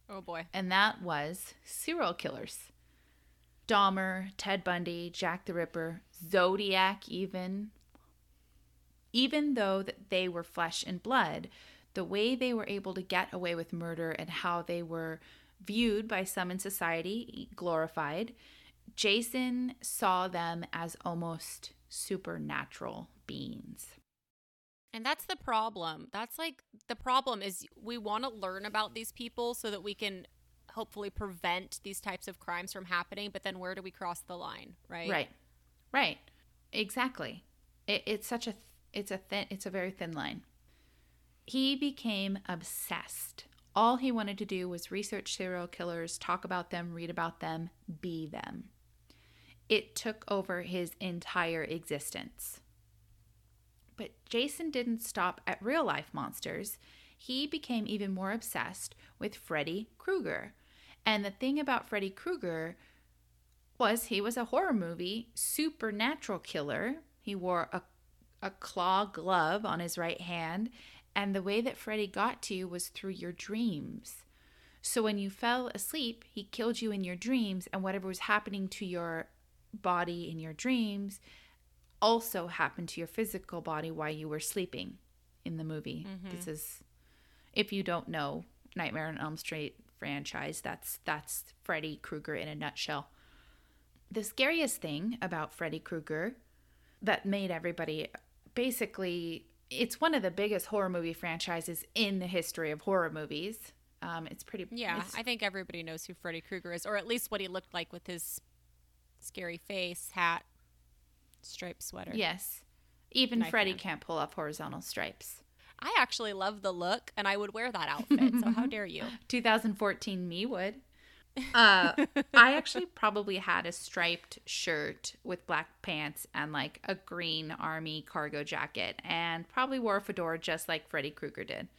oh boy And that was serial killers. Dahmer, Ted Bundy, Jack the Ripper, Zodiac, even. Even though that they were flesh and blood, the way they were able to get away with murder and how they were viewed by some in society, glorified, Jason saw them as almost supernatural beings. and that's the problem that's like the problem is we want to learn about these people so that we can hopefully prevent these types of crimes from happening but then where do we cross the line right Right. Right. Exactly. It, it's such a it's a thin it's a very thin line. He became obsessed. All he wanted to do was research serial killers, talk about them, read about them, be them. It took over his entire existence. But Jason didn't stop at real life monsters. he became even more obsessed with Freddy Krueger. And the thing about Freddy Krueger was he was a horror movie supernatural killer. He wore a, a claw glove on his right hand. And the way that Freddy got to you was through your dreams. So when you fell asleep, he killed you in your dreams, and whatever was happening to your body in your dreams also happened to your physical body while you were sleeping in the movie. Mm-hmm. This is if you don't know Nightmare on Elm Street franchise, that's that's Freddy Krueger in a nutshell. The scariest thing about Freddy Krueger that made everybody basically it's one of the biggest horror movie franchises in the history of horror movies. Um, it's pretty. Yeah, it's, I think everybody knows who Freddy Krueger is, or at least what he looked like with his scary face, hat, striped sweater. Yes, even Freddy can't pull off horizontal stripes. I actually love the look, and I would wear that outfit. so how dare you? 2014 me would. Uh, I actually probably had a striped shirt with black pants and like a green army cargo jacket, and probably wore a fedora just like Freddy Krueger did.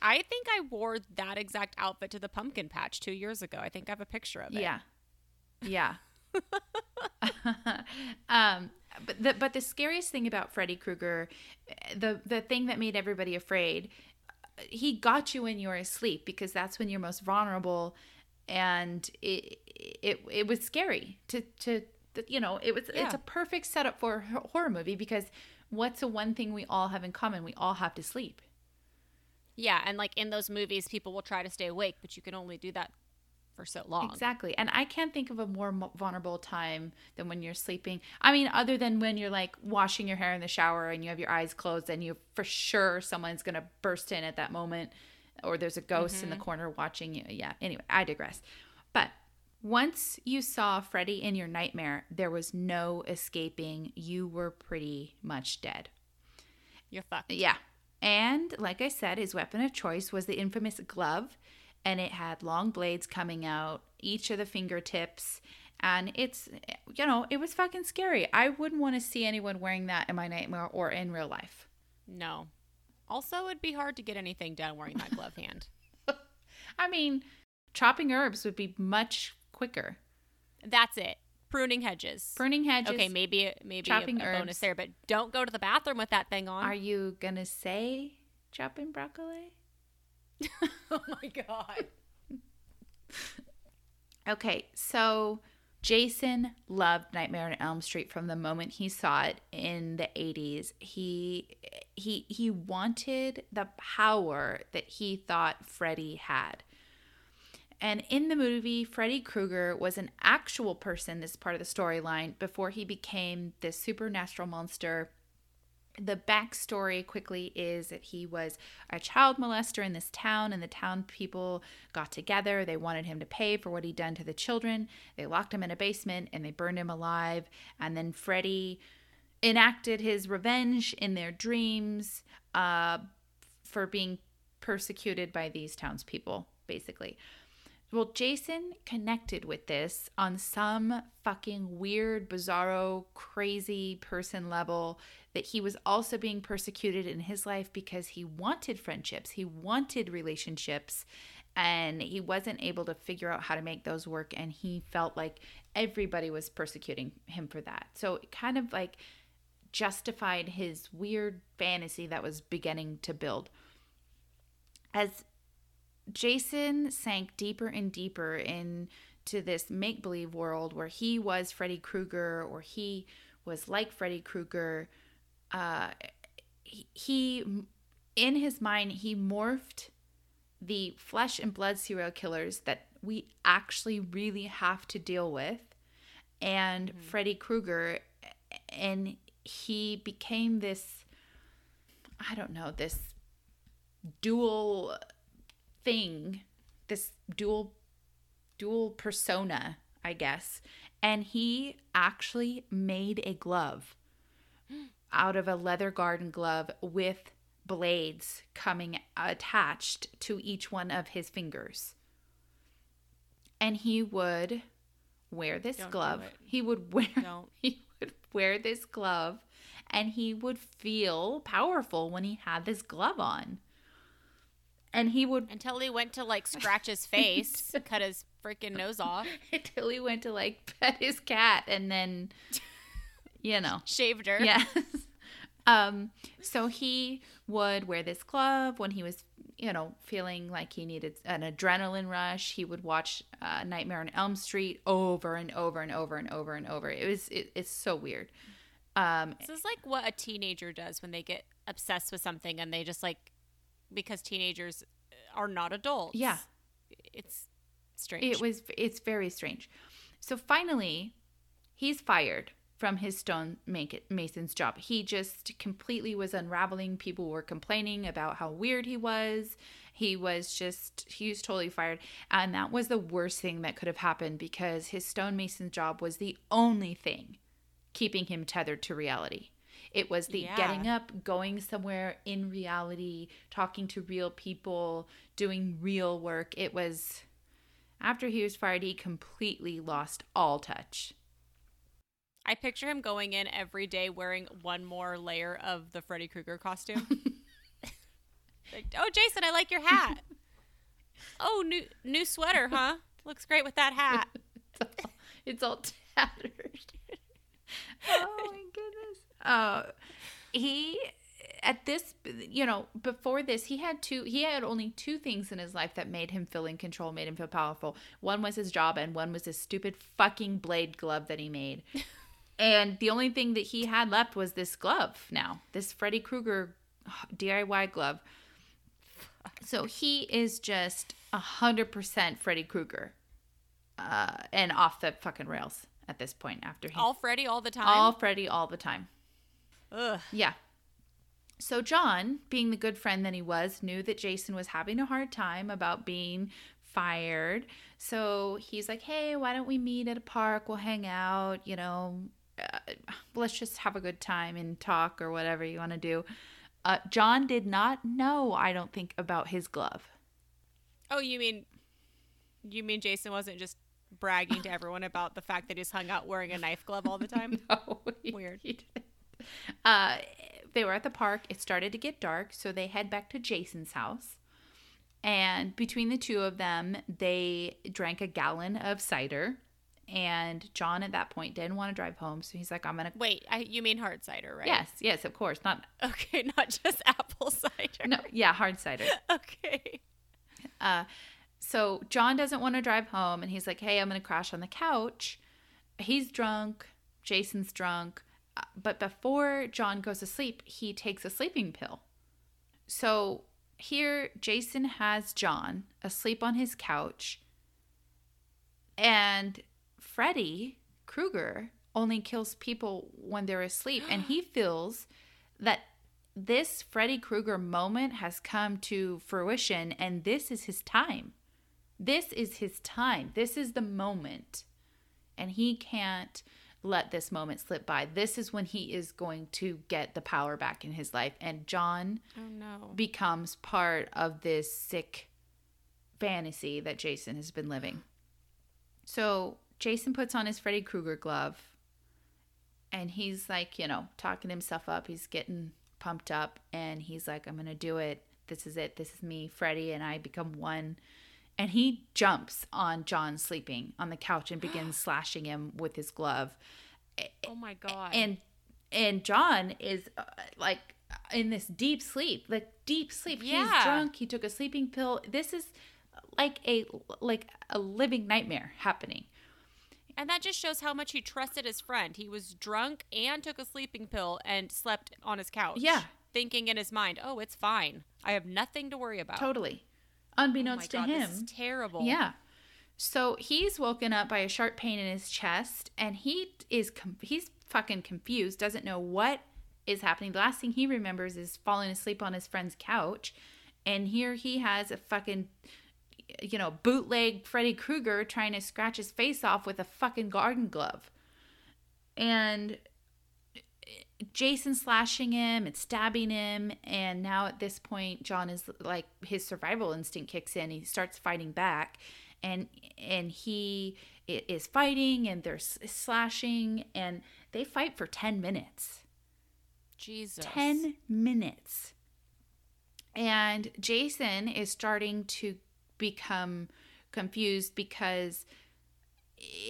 I think I wore that exact outfit to the pumpkin patch two years ago. I think I have a picture of it. Yeah. Yeah. um, but the but the scariest thing about Freddy Krueger, eh, the the thing that made everybody afraid, uh, he got you when you were asleep because that's when you're most vulnerable, and it it it was scary to to you know it was yeah. it's a perfect setup for a horror movie because what's the one thing we all have in common? We all have to sleep. Yeah, and like in those movies, people will try to stay awake, but you can only do that for so long. Exactly. And I can't think of a more vulnerable time than when you're sleeping. I mean, other than when you're like washing your hair in the shower and you have your eyes closed and you for sure someone's going to burst in at that moment or there's a ghost mm-hmm. in the mm-hmm. corner watching you. Yeah. Anyway, I digress. But once you saw Freddy in your nightmare, there was no escaping. You were pretty much dead. You're fucked. Yeah. And like I said, his weapon of choice was the infamous glove and it had long blades coming out each of the fingertips and it's you know it was fucking scary. I wouldn't want to see anyone wearing that in my nightmare or in real life. No. Also it'd be hard to get anything done wearing that glove hand. I mean chopping herbs would be much quicker. That's it. Pruning hedges. Pruning hedges okay maybe maybe chopping a, a bonus there but don't go to the bathroom with that thing on. Are you gonna say chopping broccoli oh my god. okay, so Jason loved Nightmare on Elm Street from the moment he saw it in the 80s. He he he wanted the power that he thought Freddy had. And in the movie, Freddy Krueger was an actual person, this part of the storyline, before he became this supernatural monster the backstory quickly is that he was a child molester in this town, and the town people got together. They wanted him to pay for what he'd done to the children. They locked him in a basement and they burned him alive. And then Freddy enacted his revenge in their dreams uh, for being persecuted by these townspeople, basically. Well, Jason connected with this on some fucking weird, bizarro, crazy person level that he was also being persecuted in his life because he wanted friendships, he wanted relationships, and he wasn't able to figure out how to make those work. And he felt like everybody was persecuting him for that. So it kind of like justified his weird fantasy that was beginning to build. As Jason sank deeper and deeper into this make believe world where he was Freddy Krueger or he was like Freddy Krueger. Uh, he, in his mind, he morphed the flesh and blood serial killers that we actually really have to deal with and mm-hmm. Freddy Krueger. And he became this, I don't know, this dual thing, this dual dual persona, I guess. And he actually made a glove out of a leather garden glove with blades coming attached to each one of his fingers. And he would wear this Don't glove. He would wear Don't. he would wear this glove and he would feel powerful when he had this glove on and he would Until he went to like scratch his face, cut his freaking nose off, until he went to like pet his cat and then you know. Shaved her. yes. Um so he would wear this glove when he was you know feeling like he needed an adrenaline rush. He would watch uh, nightmare on elm street over and over and over and over and over. It was it, it's so weird. Um This is like what a teenager does when they get obsessed with something and they just like because teenagers uh, are not adults. Yeah. It's strange. It was it's very strange. So finally, he's fired from his stone make- mason's job. He just completely was unraveling. People were complaining about how weird he was. He was just he was totally fired, and that was the worst thing that could have happened because his stonemason job was the only thing keeping him tethered to reality. It was the Yeah. getting up, going somewhere in reality, talking to real people, doing real work. It was after he was fired, he completely lost all touch. I picture him going in every day wearing one more layer of the Freddy Krueger costume. like, oh, Jason, I like your hat. oh, new new sweater, huh? Looks great with that hat. It's all, it's all tattered. oh my goodness. Uh, he at this you know before this he had two he had only two things in his life that made him feel in control made him feel powerful one was his job and one was this stupid fucking blade glove that he made and the only thing that he had left was this glove now this freddy krueger diy glove so he is just a hundred percent freddy krueger uh, and off the fucking rails at this point after he All Freddy all the time. all Freddy all the time. Ugh. Yeah. So John, being the good friend that he was, knew that Jason was having a hard time about being fired. So he's like, "Hey, why don't we meet at a park? We'll hang out, you know, uh, let's just have a good time and talk or whatever you want to do." Uh, John did not know, I don't think, about his glove. Oh, you mean you mean Jason wasn't just bragging to everyone about the fact that he's hung out wearing a knife glove all the time? No, he- Weird. he didn't. Uh, they were at the park. It started to get dark, so they head back to Jason's house. And between the two of them, they drank a gallon of cider. And John, at that point, didn't want to drive home, so he's like, "I'm gonna." Wait, I, you mean hard cider, right? Yes, yes, of course, not Okay, not just apple cider. no, yeah, hard cider. Okay. Uh, so John doesn't want to drive home, and he's like, "Hey, I'm gonna crash on the couch." He's drunk. Jason's drunk. But before John goes to sleep, he takes a sleeping pill. So here, Jason has John asleep on his couch, and Freddy Krueger only kills people when they're asleep, and he feels that this Freddy Krueger moment has come to fruition, and this is his time. This is his time. This is the moment. And he can't let this moment slip by. This is when he is going to get the power back in his life. And John Oh no. becomes part of this sick fantasy that Jason has been living. So Jason puts on his Freddy Krueger glove and he's like, you know, talking himself up. He's getting pumped up and he's like, I'm going to do it. This is it. This is me, Freddy, and I become one. And he jumps on John sleeping on the couch and begins slashing him with his glove Oh my god. and and John is uh, like in this deep sleep, like deep sleep. Yeah. He's drunk. He took a sleeping pill. This is like a like a living nightmare happening. And that just shows how much he trusted his friend. He was drunk and took a sleeping pill and slept on his couch. Yeah. Thinking in his mind, oh, it's fine. I have nothing to worry about. Totally, Oh unbeknownst God, to him. This is terrible. Yeah. So he's woken up by a sharp pain in his chest, and he is com- he's fucking confused. Doesn't know what is happening. The last thing he remembers is falling asleep on his friend's couch, and here he has a fucking you know bootleg Freddy Krueger trying to scratch his face off with a fucking garden glove, and Jason slashing him and stabbing him. And now at this point, John is like his survival instinct kicks in. He starts fighting back, and and he is fighting, and they're slashing, and they fight for ten minutes. Jesus. 10 minutes. And Jason is starting to become confused because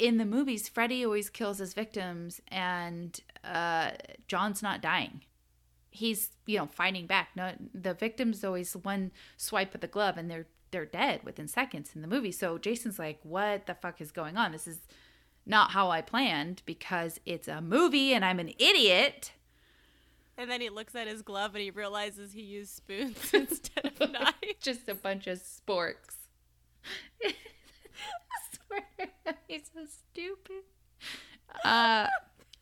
in the movies, Freddy always kills his victims and uh, John's not dying. He's, you know, fighting back. No, the victim's always one swipe of the glove and they're they're dead within seconds in the movie. So Jason's like, "What the fuck is going on? This is not how I planned because it's a movie and I'm an idiot." And then he looks at his glove and he realizes he used spoons instead of knives. Just a bunch of sporks. I swear, he's so stupid. Uh,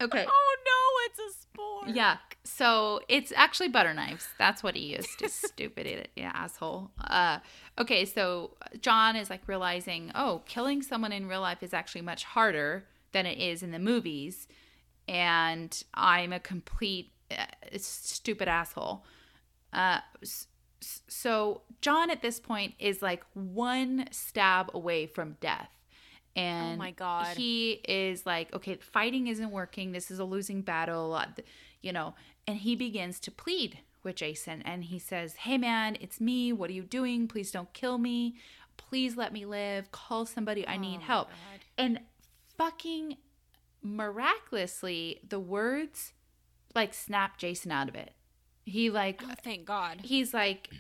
okay. Oh no, it's a sport. Yeah. So it's actually butter knives. That's what he used. Stupid idiot, yeah, asshole. Uh, okay. So John is like realizing, oh, killing someone in real life is actually much harder than it is in the movies, and I'm a complete uh, stupid asshole. Uh, so John at this point is like one stab away from death. And Oh my God. he is like, okay, fighting isn't working. This is a losing battle, uh, you know. And he begins to plead with Jason, and he says, "Hey, man, it's me. What are you doing? Please don't kill me. Please let me live. Call somebody. I need my help." God. And fucking miraculously, the words like snap Jason out of it. He like Oh, thank God. he's like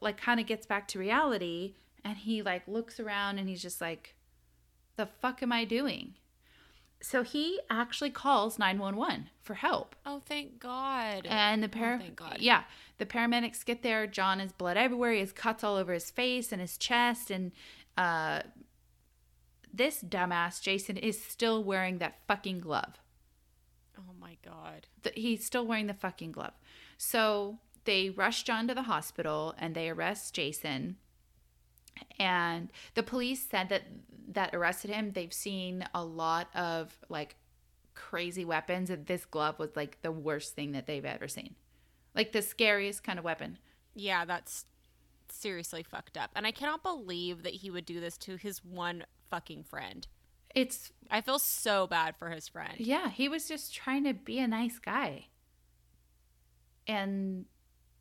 like kind of gets back to reality and he like looks around and he's just like the fuck am I doing? So he actually calls 911 for help. Oh, thank God. And the par- thank God. yeah, the paramedics get there. John has blood everywhere. He has cuts all over his face and his chest. And uh, this dumbass Jason is still wearing that fucking glove. oh my God. The, he's still wearing the fucking glove. So they rush John to the hospital and they arrest Jason. And the police said that that arrested him. They've seen a lot of like crazy weapons, and this glove was like the worst thing that they've ever seen. Like the scariest kind of weapon. Yeah, that's seriously fucked up. And I cannot believe that he would do this to his one fucking friend. It's I feel so bad for his friend. yeah, he was just trying to be a nice guy. And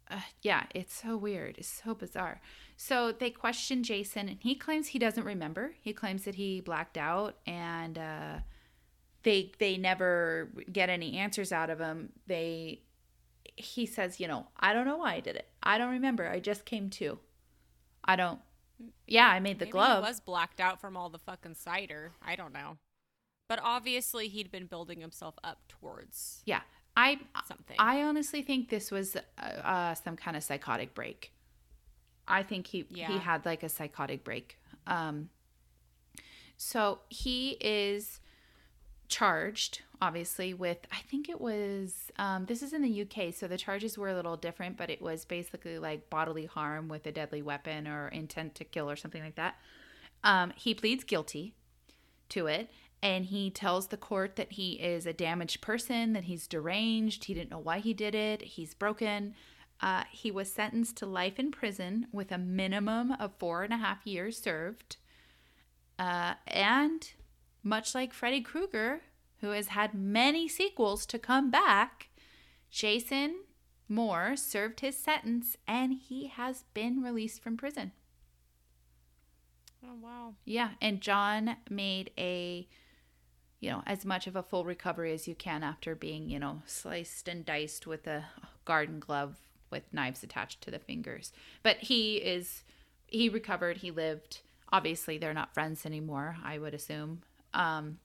uh, yeah, it's so weird. It's so bizarre. So they question Jason, and he claims he doesn't remember. He claims that he blacked out, and uh, they they never get any answers out of him. They he says, you know, I don't know why I did it. I don't remember. I just came to. I don't. Yeah, I made the Maybe glove. He was blacked out from all the fucking cider. I don't know. But obviously, he'd been building himself up towards Yeah, I something. I honestly think this was uh, uh, some kind of psychotic break. I think he he had like a psychotic break. Um, so he is charged, obviously, with I think it was um, this is in the UK, so the charges were a little different, but it was basically like bodily harm with a deadly weapon or intent to kill or something like that. Um, he pleads guilty to it and he tells the court that he is a damaged person that he's deranged he didn't know why he did it he's broken. Uh, he was sentenced to life in prison with a minimum of four and a half years served. Uh, and much like freddy krueger who has had many sequels to come back jason moore served his sentence and he has been released from prison. Oh wow. yeah, and John made a you know, as much of a full recovery as you can after being, you know, sliced and diced with a garden glove with knives attached to the fingers. But he is he recovered, he lived. Obviously, they're not friends anymore, I would assume. Um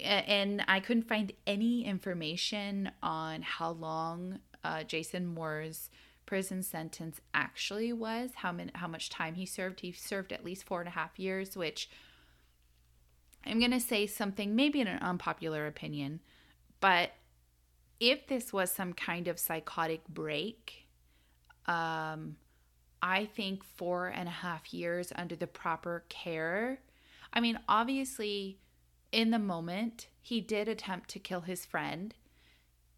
and I couldn't find any information on how long uh, Jason Moore's prison sentence actually was, how many, how much time he served. He served at least four and a half years, which I'm gonna say something maybe an unpopular opinion, but if this was some kind of psychotic break, um, I think four and a half years under the proper care. I mean, obviously, in the moment, he did attempt to kill his friend.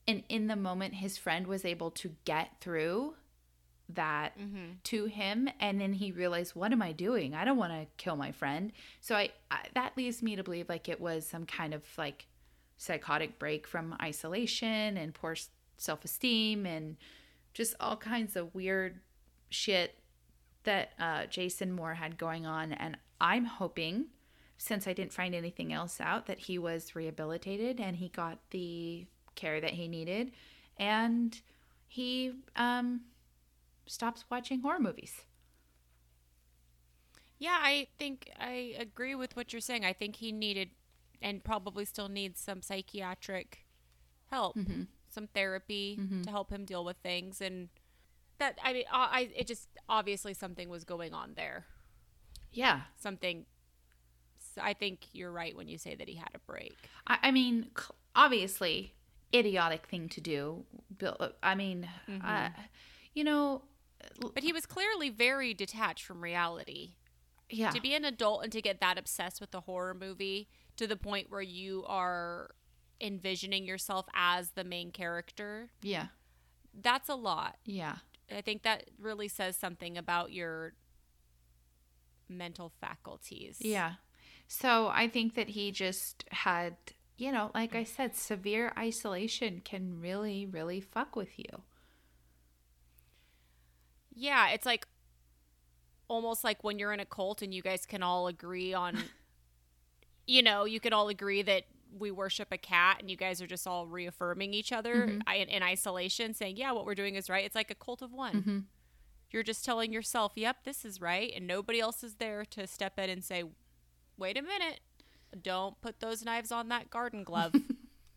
And in the moment, his friend was able to get through that to him. And then he realized, what am I doing? I don't want to kill my friend. So I, I that leads me to believe like it was some kind of like psychotic break from isolation and poor self esteem and just all kinds of weird shit that uh, Jason Moore had going on. And I'm hoping, since I didn't find anything else out, that he was rehabilitated and he got the care that he needed. And he um, stops watching horror movies. Yeah, I think I agree with what you're saying. I think he needed and probably still needs some psychiatric help, Mm-hmm. some therapy to help him deal with things and that I mean I I- it just obviously something was going on there. Yeah. Something I think you're right when you say that he had a break. I, I mean, obviously, idiotic thing to do. I mean, uh, you know, But he was clearly very detached from reality. yeah. To be an adult and to get that obsessed with a horror movie to the point where you are envisioning yourself as the main character, yeah. that's a lot. Yeah. I think that really says something about your mental faculties. Yeah. So I think that he just had, you know, like I said, severe isolation can really, really fuck with you. Yeah, it's like almost like when you're in a cult and you guys can all agree on you know, you can all agree that we worship a cat and you guys are just all reaffirming each other mm-hmm. I, in, in isolation saying, "Yeah, what we're doing is right." It's like a cult of one. Mm-hmm. You're just telling yourself, "Yep, this is right," and nobody else is there to step in and say, "Wait a minute. Don't put those knives on that garden glove."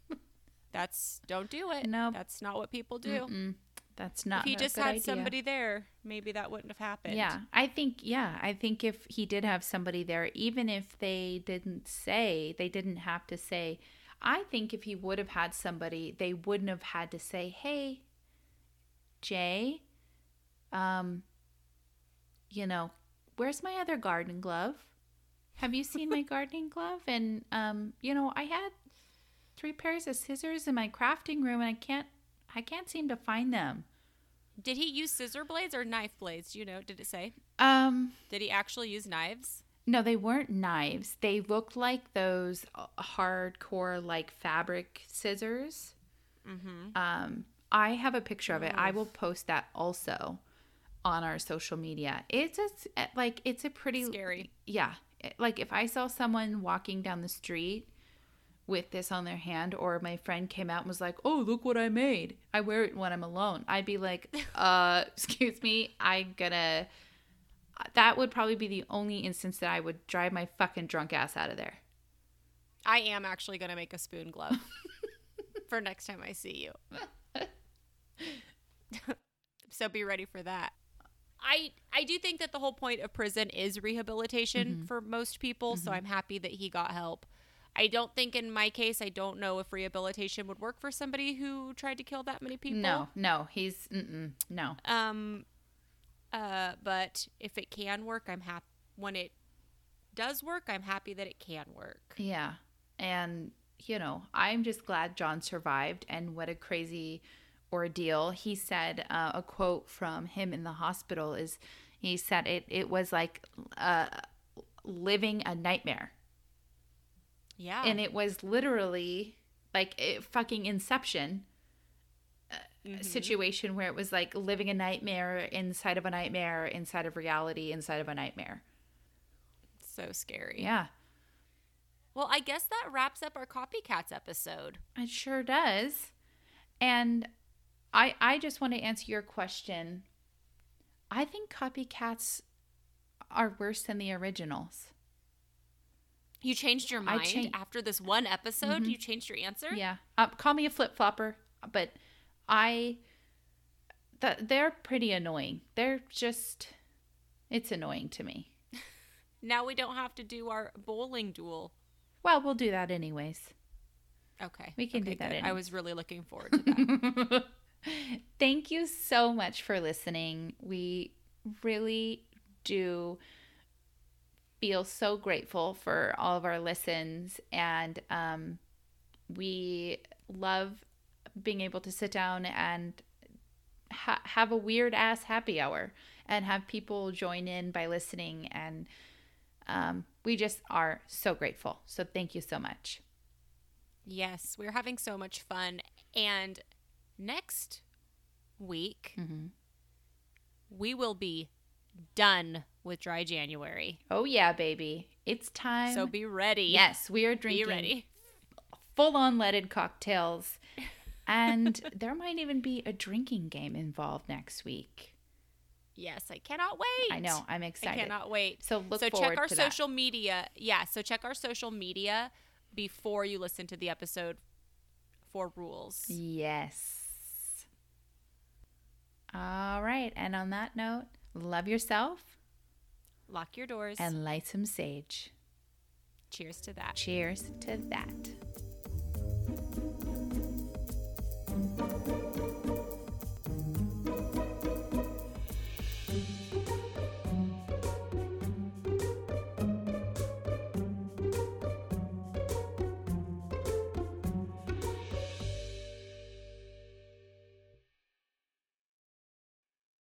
That's don't do it. Nope. That's not what people do. That's not If he just had idea. somebody there, maybe that wouldn't have happened. Yeah, I think yeah, I think if he did have somebody there, even if they didn't say, they didn't have to say. I think if he would have had somebody, they wouldn't have had to say, "Hey, Jay, um, you know, where's my other garden glove? Have you seen my gardening glove? And um, you know, I had three pairs of scissors in my crafting room, and I can't, I can't seem to find them." Did he use scissor blades or knife blades? Do you know? Did it say? Um, Did he actually use knives? No, they weren't knives. They looked like those hardcore, like fabric scissors. Mm-hmm. Um, I have a picture of it. I will post that also on our social media. It's a, like it's a pretty Scary. Yeah, like if I saw someone walking down the street with this on their hand, or my friend came out and was like, "Oh, look what I made! I wear it when I'm alone." I'd be like, "Uh, excuse me, I'm gonna." That would probably be the only instance that I would drive my fucking drunk ass out of there. I am actually going to make a spoon glove for next time I see you. so be ready for that. I I do think that the whole point of prison is rehabilitation for most people, so I'm happy that he got help. I don't think in my case I don't know if rehabilitation would work for somebody who tried to kill that many people. No, no, he's no. Um, uh, but if it can work, I'm happy. When it does work, I'm happy that it can work. Yeah. And, you know, I'm just glad John survived and what a crazy ordeal. He said uh, a quote from him in the hospital is he said it, it was like uh, living a nightmare. Yeah, And it was literally like a fucking inception uh, situation where it was like living a nightmare inside of a nightmare, inside of reality, inside of a nightmare. so scary. Yeah. Well, I guess that wraps up our copycats episode. It sure does. And I I just want to answer your question. I think copycats are worse than the originals. You changed your mind chan- after this one episode. You changed your answer. Yeah. Um, call me a flip flopper, but I th- they're pretty annoying. They're just it's annoying to me. Now we don't have to do our bowling duel. Well, we'll do that anyways. Okay, We can okay, do that good. I was really looking forward to that. Thank you so much for listening. We really do feel so grateful for all of our listens, and um, we love being able to sit down and ha- have a weird ass happy hour and have people join in by listening. And um, we just are so grateful. So thank you so much. yes, we're having so much fun. And next week, Mm-hmm. we will be done with dry January. Oh yeah, baby. It's time. So be ready. Yes, we are Be drinking ready. full on leaded cocktails. And there might even be a drinking game involved next week. Yes, I cannot wait. I know. I'm excited. I cannot wait. So look so check our to that. social media. Yeah, so check our social media before you listen to the episode for rules. Yes. All right. And on that note, love yourself Lock your doors. and light some sage. cheers to that. Cheers to that.